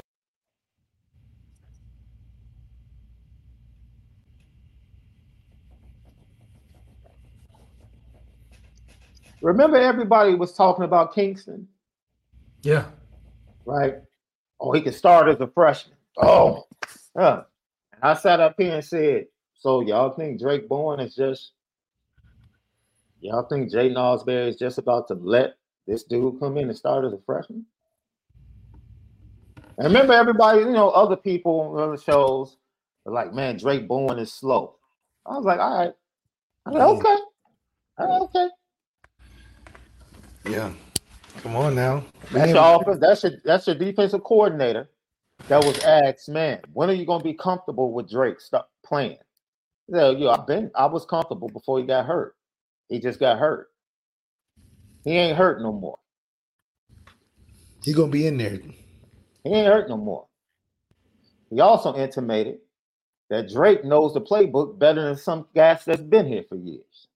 Remember, everybody was talking about Kyngstonn. Yeah right? Oh, he can start as a freshman. Oh, yeah. And I sat up here and said, so y'all think Drayk Bowen is just, y'all think Jay Ausberry is just about to let this dude come in and start as a freshman? And remember, everybody, you know, other people on the shows are like, man, Drayk Bowen is slow. I was like, all right. I like, okay. All right, okay. Yeah. Come on now. That's your offense. That's your that's your defensive coordinator that was asked, man, when are you gonna be comfortable with Drayk stop playing? He said, yeah, I've been I was comfortable before he got hurt. He just got hurt. He ain't hurt no more. He gonna be in there. He ain't hurt no more. He also intimated that Drayk knows the playbook better than some guys that's been here for years.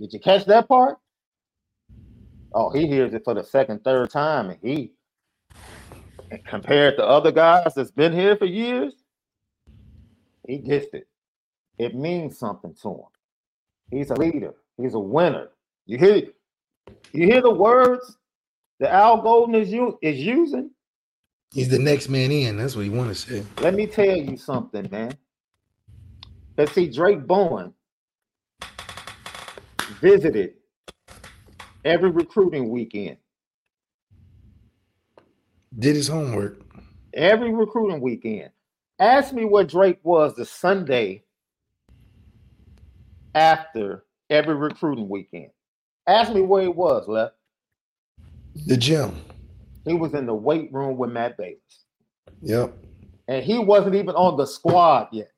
Did you catch that part? Oh, he hears it for the second, third time, and he compared to other guys that's been here for years, he gets it. It means something to him. He's a leader. He's a winner. You hear you hear the words that Al Golden is you is using. He's the next man in. That's what he want to say. Let me tell you something, man. Let's see, Drayk Bowen visited every recruiting weekend. Did his homework. Every recruiting weekend. Ask me what Drayk was the Sunday after every recruiting weekend. Ask me where he was, left. The gym. He was in the weight room with Matt Balis. Yep. And he wasn't even on the squad yet.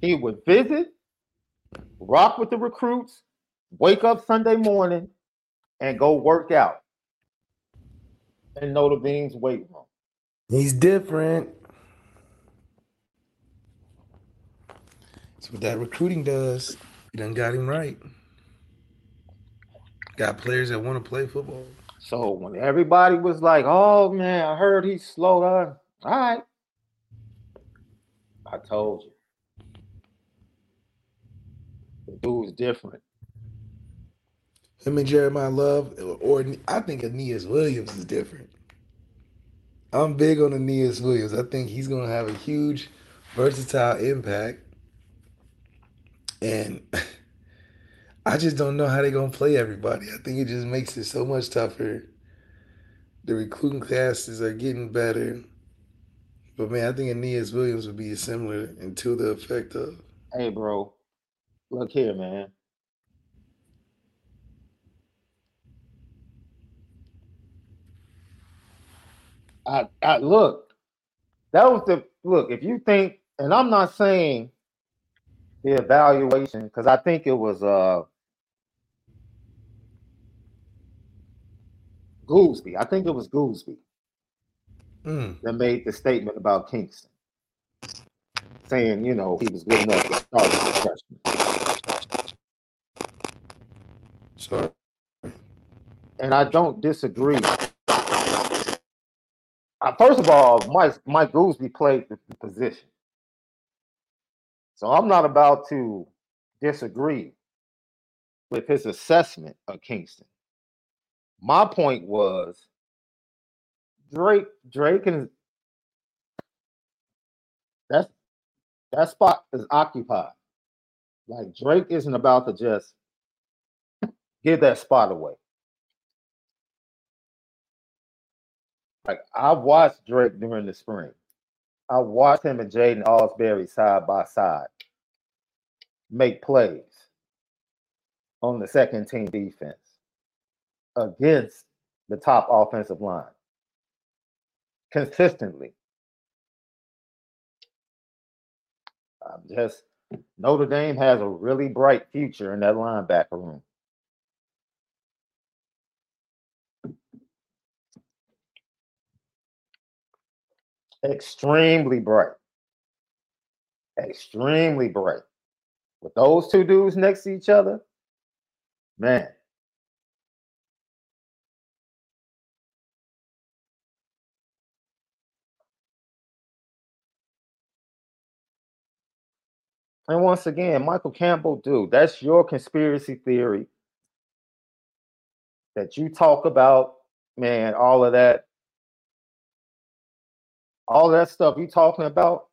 He would visit, rock with the recruits, wake up Sunday morning, and go work out and in Notre Dame's weight room. He's different. That's what that recruiting does. You done got him right. Got players that want to play football. So when everybody was like, "Oh man, I heard he's slow down," all right, I told you. The dude's different. Him and Jeremiyah Love, or I think Aneyas Williams is different. I'm big on Aneyas Williams. I think he's going to have a huge, versatile impact. And I just don't know how they're going to play everybody. I think it just makes it so much tougher. The recruiting classes are getting better. But man, I think Aneyas Williams would be similar until the effect of. Hey, bro, Look here, man. I, I look. That was the look. If you think, and I'm not saying the evaluation because I think it was uh Goolsby. I think it was Goolsby mm. that made the statement about Kyngstonn, saying, you know, he was good enough to start as a freshman. Sorry. And I don't disagree. Uh, first of all, Mike Mike Goolsby played the, the position. So I'm not about to disagree with his assessment of Kyngstonn. My point was Drayk, Drayk and that's that spot is occupied. Like Drayk isn't about to just give that spot away. Like I watched Drayk during the spring. I watched him and Jaiden Ausberry side by side make plays on the second team defense against the top offensive line consistently. I'm just Notre Dame has a really bright future in that linebacker room. Extremely bright. Extremely bright. With those two dudes next to each other, man. And once again, Michael Campbell, dude, that's your conspiracy theory that you talk about, man, all of that, all that stuff you talking about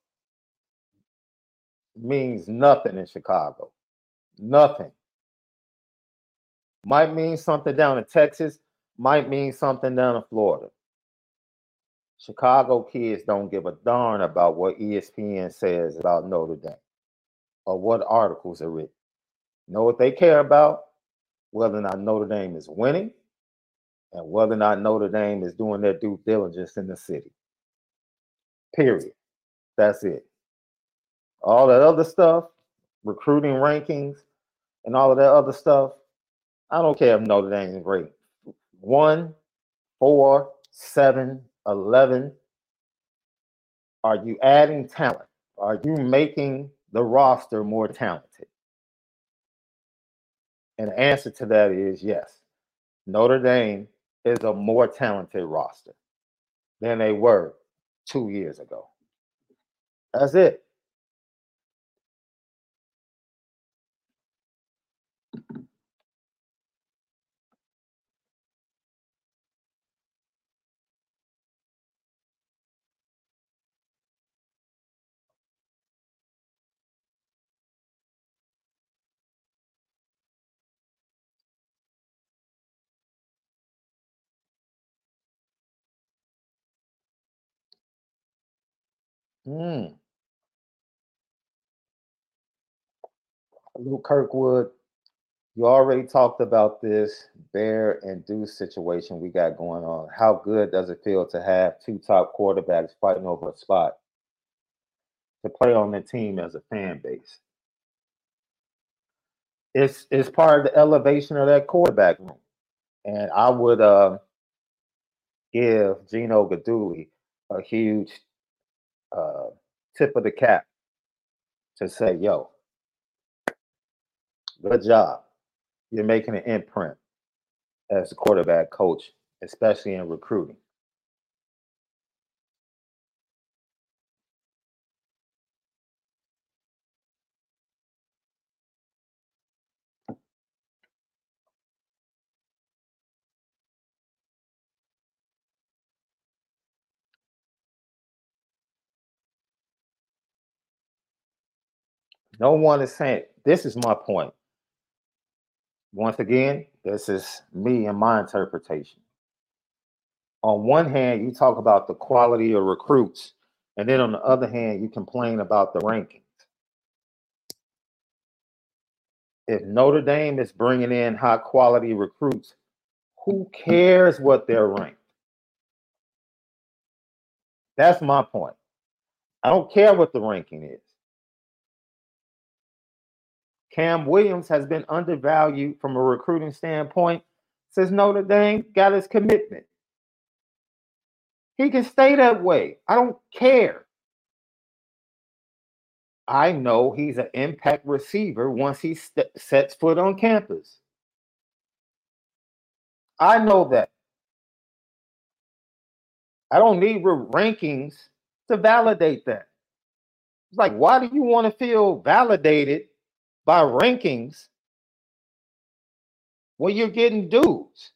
means nothing in Chicago. Nothing. Might mean something down in Texas, might mean something down in Florida. Chicago kids don't give a darn about what ESPN says about Notre Dame or what articles are written. know what they care about? Whether or not Notre Dame is winning and whether or not Notre Dame is doing their due diligence in the city. Period. That's it. All that other stuff, recruiting rankings, and all of that other stuff, I don't care if Notre Dame is great. One, four, seven, eleven. Are you adding talent? Are you making the roster more talented? And the answer to that is yes. Notre Dame is a more talented roster than they were two years ago. That's it. Mm. Luke Kirkwood, you already talked about this Bear and Deuce situation we got going on. How good does it feel to have two top quarterbacks fighting over a spot to play on the team as a fan base? It's it's part of the elevation of that quarterback room, and I would uh, give Gino Guidugli a huge uh, tip of the cap to say, yo, good job. You're making an imprint as a quarterback coach, especially in recruiting. No one is saying this is my point. Once again, this is me and my interpretation. On one hand, you talk about the quality of recruits, and then on the other hand, you complain about the rankings. If Notre Dame is bringing in high quality recruits, who cares what they're ranked? That's my point. I don't care what the ranking is. Cam Williams has been undervalued from a recruiting standpoint since Notre Dame got his commitment. He can stay that way. I don't care. I know he's an impact receiver once he st- sets foot on campus. I know that. I don't need rankings to validate that. It's like, why do you want to feel validated by rankings when you're getting dudes?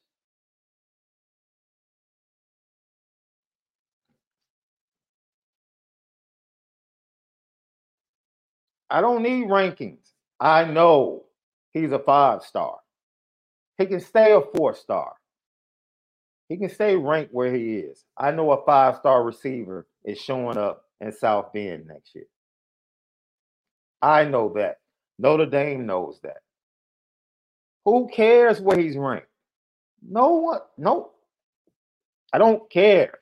I don't need rankings. I know he's a five star. He can stay a four star. He can stay ranked where he is. I know a five star receiver is showing up in South Bend next year. I know that. Notre Dame knows that. Who cares where he's ranked? No one. No. I don't care.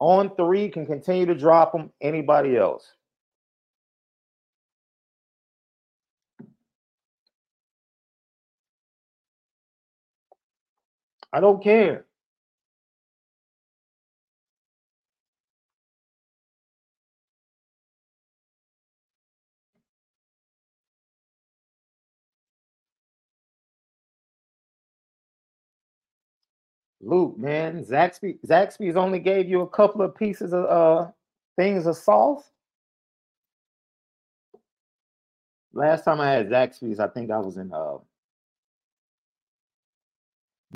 On3 can continue to drop him. Anybody else? I don't care. Luke, man, Zaxby, Zaxby's only gave you a couple of pieces of uh things of sauce. Last time I had Zaxby's, I think I was in uh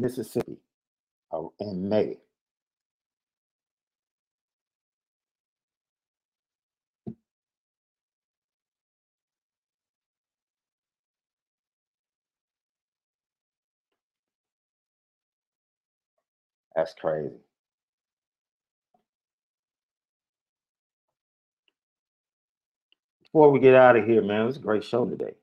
Mississippi uh, in May. That's crazy. Before we get out of here, man, it was a great show today.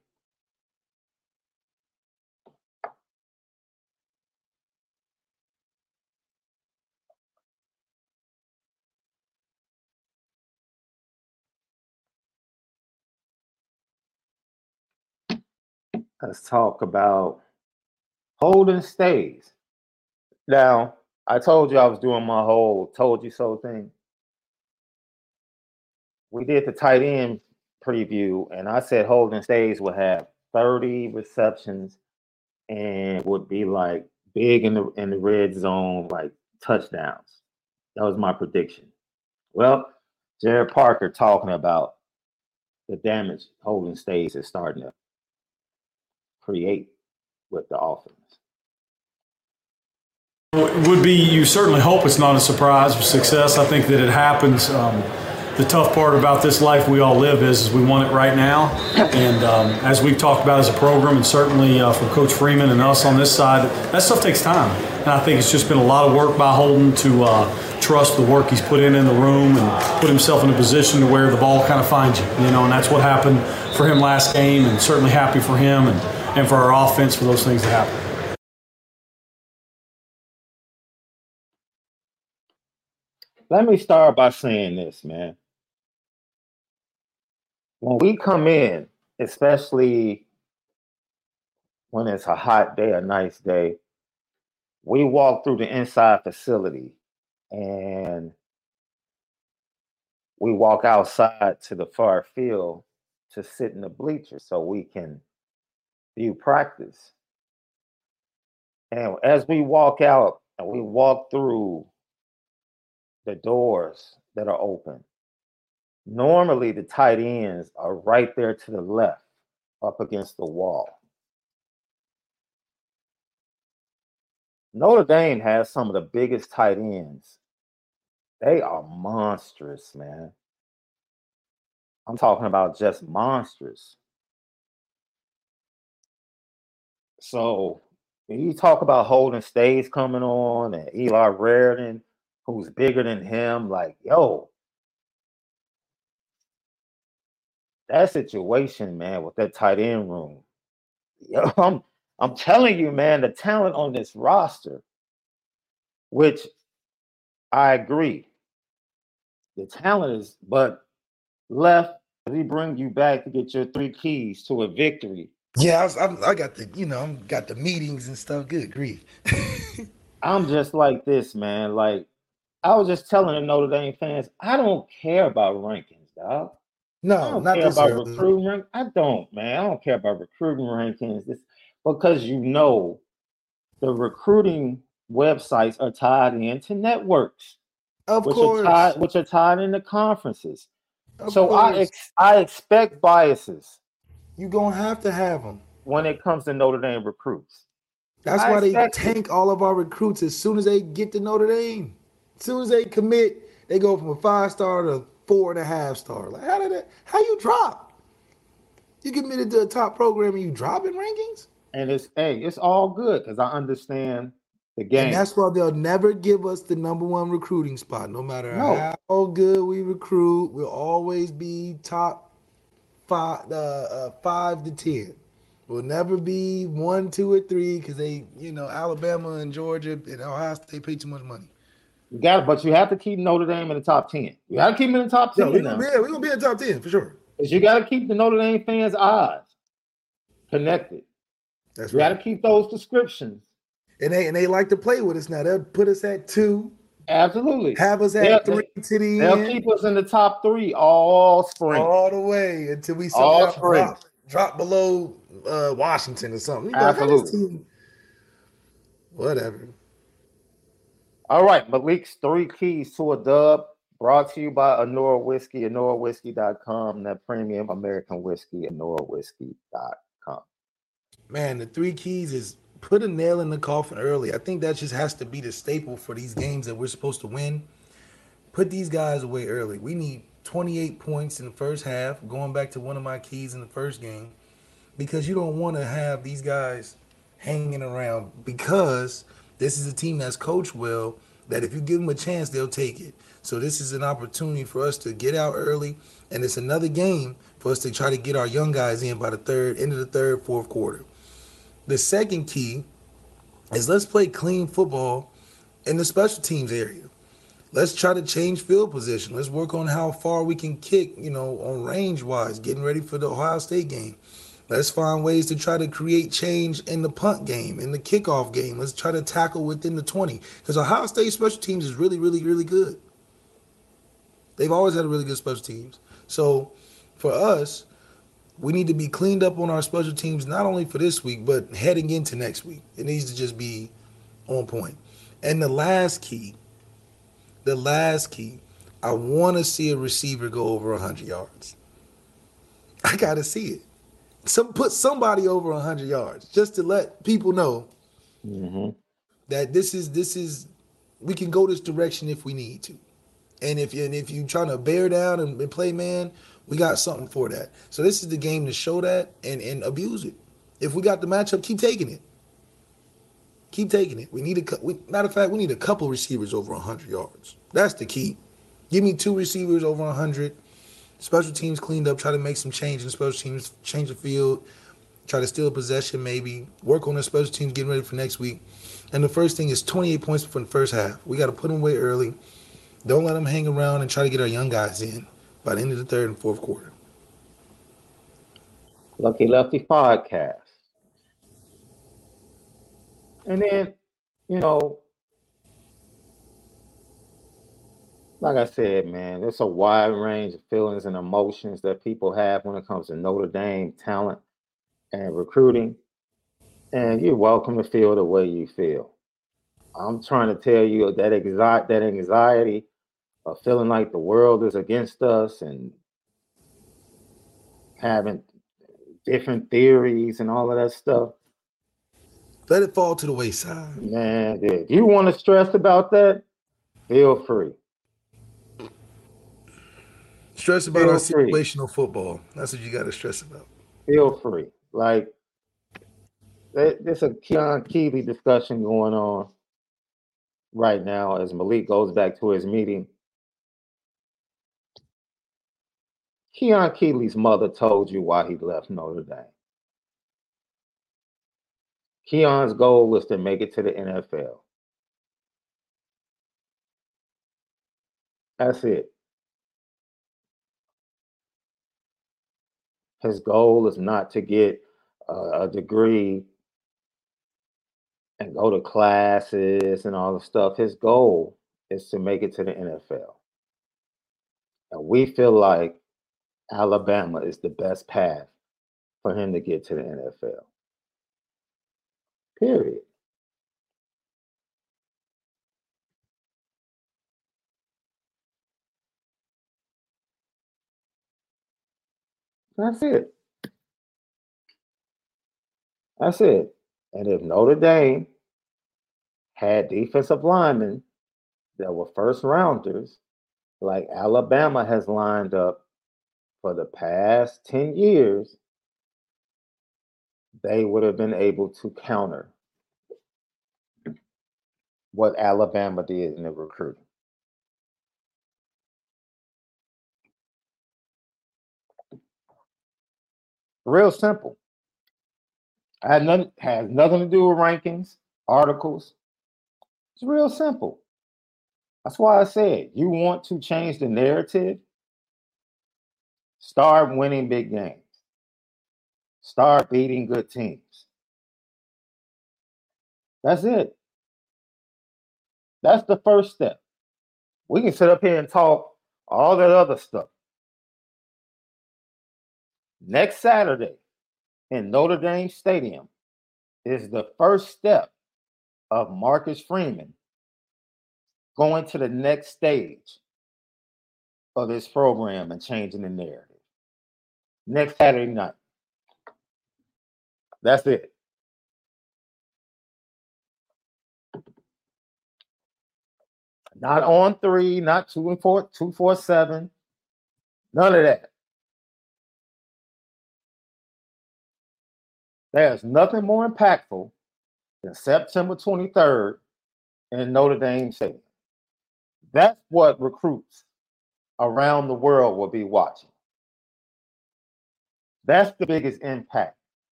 Let's talk about Holden Staes. Now, I told you I was doing my whole told you so thing. We did the tight end preview, and I said Holden Staes would have 30 receptions and would be like big in the in the red zone, like touchdowns. That was my prediction. Well, Gerad Parker talking about the damage Holden Staes is starting to create with the offense. Would be, you certainly hope it's not a surprise of success. I think that it happens. Um, the tough part about this life we all live is, is we want it right now. And um, as we've talked about as a program, and certainly uh, from Coach Freeman and us on this side, that stuff takes time. And I think it's just been a lot of work by Holden to uh, trust the work he's put in in the room and put himself in a position to where the ball kind of finds you. You know, and that's what happened for him last game, and certainly happy for him. And and for our offense for those things to happen. Let me start by saying this, man. When we come in, especially when it's a hot day, a nice day, we walk through the inside facility and we walk outside to the far field to sit in the bleachers so we can you practice. And as we walk out and we walk through the doors that are open, normally the tight ends are right there to the left up against the wall. Notre Dame has some of the biggest tight ends. They are monstrous, man. I'm talking about just monstrous. So when you talk about Holden Staes coming on and Eli Raridon, who's bigger than him, like, yo, that situation, man, with that tight end room. Yo, I'm I'm telling you, man, the talent on this roster, which I agree. The talent is, but left, we bring you back to get your three keys to a victory Yeah, I, was, I, I got the you know I'm got the meetings and stuff. Good grief. I'm just like this, man. Like I was just telling the Notre Dame fans, I don't care about rankings, dog. No, I don't not care about recruiting. Rank- I don't, man. I don't care about recruiting rankings. This because you know the recruiting websites are tied into networks, Of which course, are tied, which are tied into conferences. of so I ex- I expect biases You're gonna have to have them. when it comes to Notre Dame recruits. That's I why they expect it. tank all of our recruits as soon as they get to Notre Dame. As soon as they commit, they go from a five star to four and a half star. Like how did that? How you drop? You committed to a top program and you drop in rankings, And it's hey, it's all good because I understand the game. and that's why they'll never give us the number one recruiting spot. No matter No. how good we recruit, we'll always be top five, uh, uh, five to ten. We'll never be one, two, or three because they, you know, Alabama and Georgia and Ohio State pay too much money. You got, but you have to keep Notre Dame in the top ten. You got to keep them in the top ten. Yeah, we're gonna, be, yeah, we gonna be in the top 10 for sure. 'Cause you got to keep the Notre Dame fans' eyes connected. That's right. You got to keep those descriptions. And they and they like to play with us now. They'll put us at two, Absolutely. have us at three to the They'll end, keep us in the top three all spring. all the way until we All spring. drop, drop below uh, Washington or something. You know, Absolutely. Whatever. All right, Malik's three keys to a dub brought to you by Anora Whiskey, AnoraWhiskey.com, that premium American whiskey, AnoraWhiskey.com. Man, the three keys is put a nail in the coffin early. I think that just has to be the staple for these games that we're supposed to win. Put these guys away early. We need 28 points in the first half, going back to one of my keys in the first game, because you don't want to have these guys hanging around because this is a team that's coached well that if you give them a chance, they'll take it. So this is an opportunity for us to get out early, and it's another game for us to try to get our young guys in by the third, end of the third, fourth quarter. The second key is let's play clean football in the special teams area. Let's try to change field position. Let's work on how far we can kick, you know, on range wise, getting ready for the Ohio State game. Let's find ways to try to create change in the punt game, in the kickoff game. Let's try to tackle within the 20. Because Ohio State special teams is really, really, really good. They've always had really good special teams. So for us, we need to be cleaned up on our special teams, not only for this week, but heading into next week. It needs to just be on point. And the last key, the last key, I want to see a receiver go over 100 yards. I got to see it. Some put somebody over 100 yards just to let people know Mm-hmm. that this is this is we can go this direction if we need to. And if you and if you're trying to bear down and, and play man, we got something for that. So this is the game to show that and and abuse it. If we got the matchup, keep taking it. Keep taking it. We need a we, matter of fact, we need a couple receivers over 100 yards. That's the key. Give me two receivers over 100. Special teams cleaned up. Try to make some change in special teams. Change the field. Try to steal possession, maybe work on the special teams, getting ready for next week. And the first thing is 28 points from the first half. We got to put them away early. Don't let them hang around and try to get our young guys in by the end of the third and fourth quarter. Lucky Lefty podcast. And then, you know, like I said, man, there's a wide range of feelings and emotions that people have when it comes to Notre Dame talent and recruiting. And you're welcome to feel the way you feel. I'm trying to tell you that anxiety, that anxiety of feeling like the world is against us and having different theories and all of that stuff. Let it fall to the wayside. Man, if you want to stress about that, feel free. Stress about Feel our free. situational football. That's what you got to stress about. Feel free. Like there- there's a Keon Keeley discussion going on right now as Malik goes back to his meeting. Keon Keeley's mother told you why he left Notre Dame. Keon's goal was to make it to the NFL. That's it. His goal is not to get a, a degree and go to classes and all the stuff. His goal is to make it to the NFL. And we feel like Alabama is the best path for him to get to the NFL. Period. That's it. That's it. And if Notre Dame had defensive linemen that were first rounders, like Alabama has lined up for the past 10 years, they would have been able to counter what Alabama did in the recruiting. Real simple. I had nothing has nothing to do with rankings, articles. It's real simple. That's why I said you want to change the narrative. Start winning big games. Start beating good teams. That's it. That's the first step. We can sit up here and talk all that other stuff. Next Saturday in Notre Dame Stadium is the first step of Marcus Freeman going to the next stage of this program and changing the narrative. Next Saturday night. That's it. Not On3, not two and four, two, four, seven. None of that. There's nothing more impactful than September 23rd in Notre Dame Stadium. That's what recruits around the world will be watching. That's the biggest impact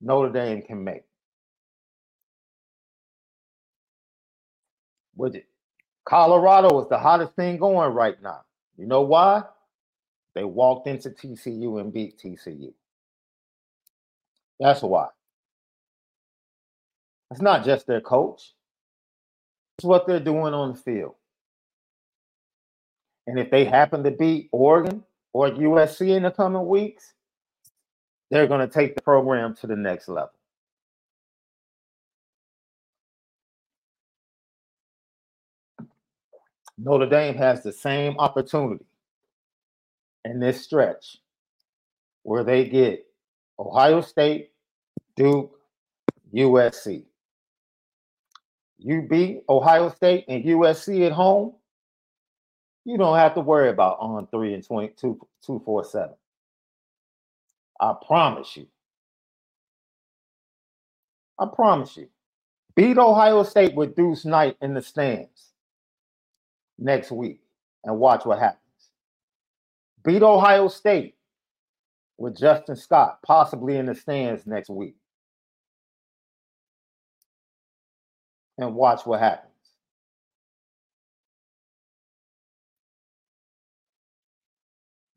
Notre Dame can make. With it. Colorado is the hottest thing going right now. You know why? They walked into TCU and beat TCU. That's why. It's not just their coach. It's what they're doing on the field. And if they happen to beat Oregon or USC in the coming weeks, they're going to take the program to the next level. Notre Dame has the same opportunity in this stretch where they get Ohio State, Duke, USC. You beat Ohio State and USC at home, you don't have to worry about On3 and 22, 247. I promise you. I promise you. Beat Ohio State with Deuce Knight in the stands next week and watch what happens. Beat Ohio State with Justin Scott possibly in the stands next week and watch what happens.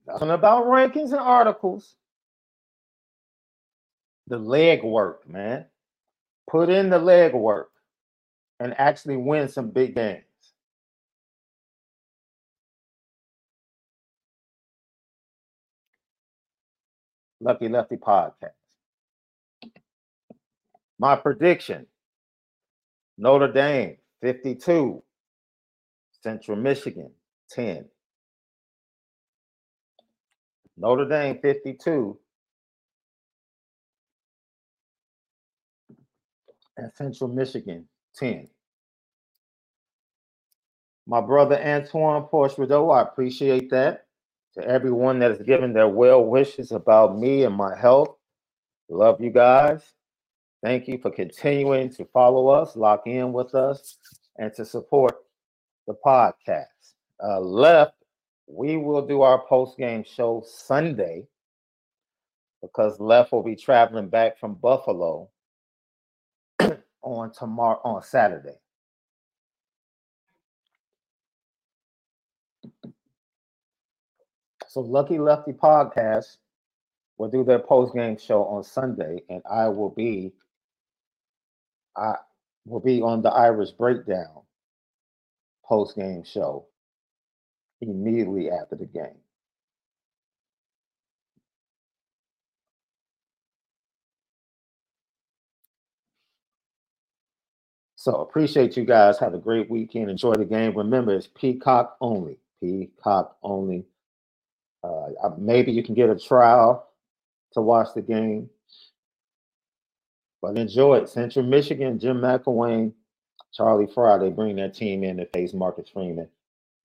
Nothing about rankings and articles the leg work, man. Put in the leg work and actually win some big games. Lucky Lefty podcast. My prediction Notre Dame 52, Central Michigan 10. Notre Dame 52, and Central Michigan 10. My brother Antoine Porchrideau, I appreciate that. To everyone that has given their well wishes about me and my health, love you guys. Thank you for continuing to follow us, lock in with us, and to support the podcast. Uh, left, we will do our post game show Sunday because Left will be traveling back from Buffalo on tomorrow on Saturday. So Lucky Lefty podcast will do their post game show on Sunday, and I will be I will be on the Irish breakdown post game show immediately after the game. So appreciate you guys. Have a great weekend. Enjoy the game. Remember, it's Peacock only. Peacock only. Uh, maybe you can get a trial to watch the game. But enjoy it. Central Michigan, Jim McElwain, Charlie Frye, they bring their team in to face Marcus Freeman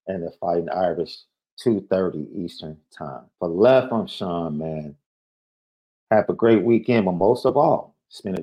and the Fighting Irish, 2.30 Eastern time. For left, I'm Shaun, man. Have a great weekend, but most of all, spend a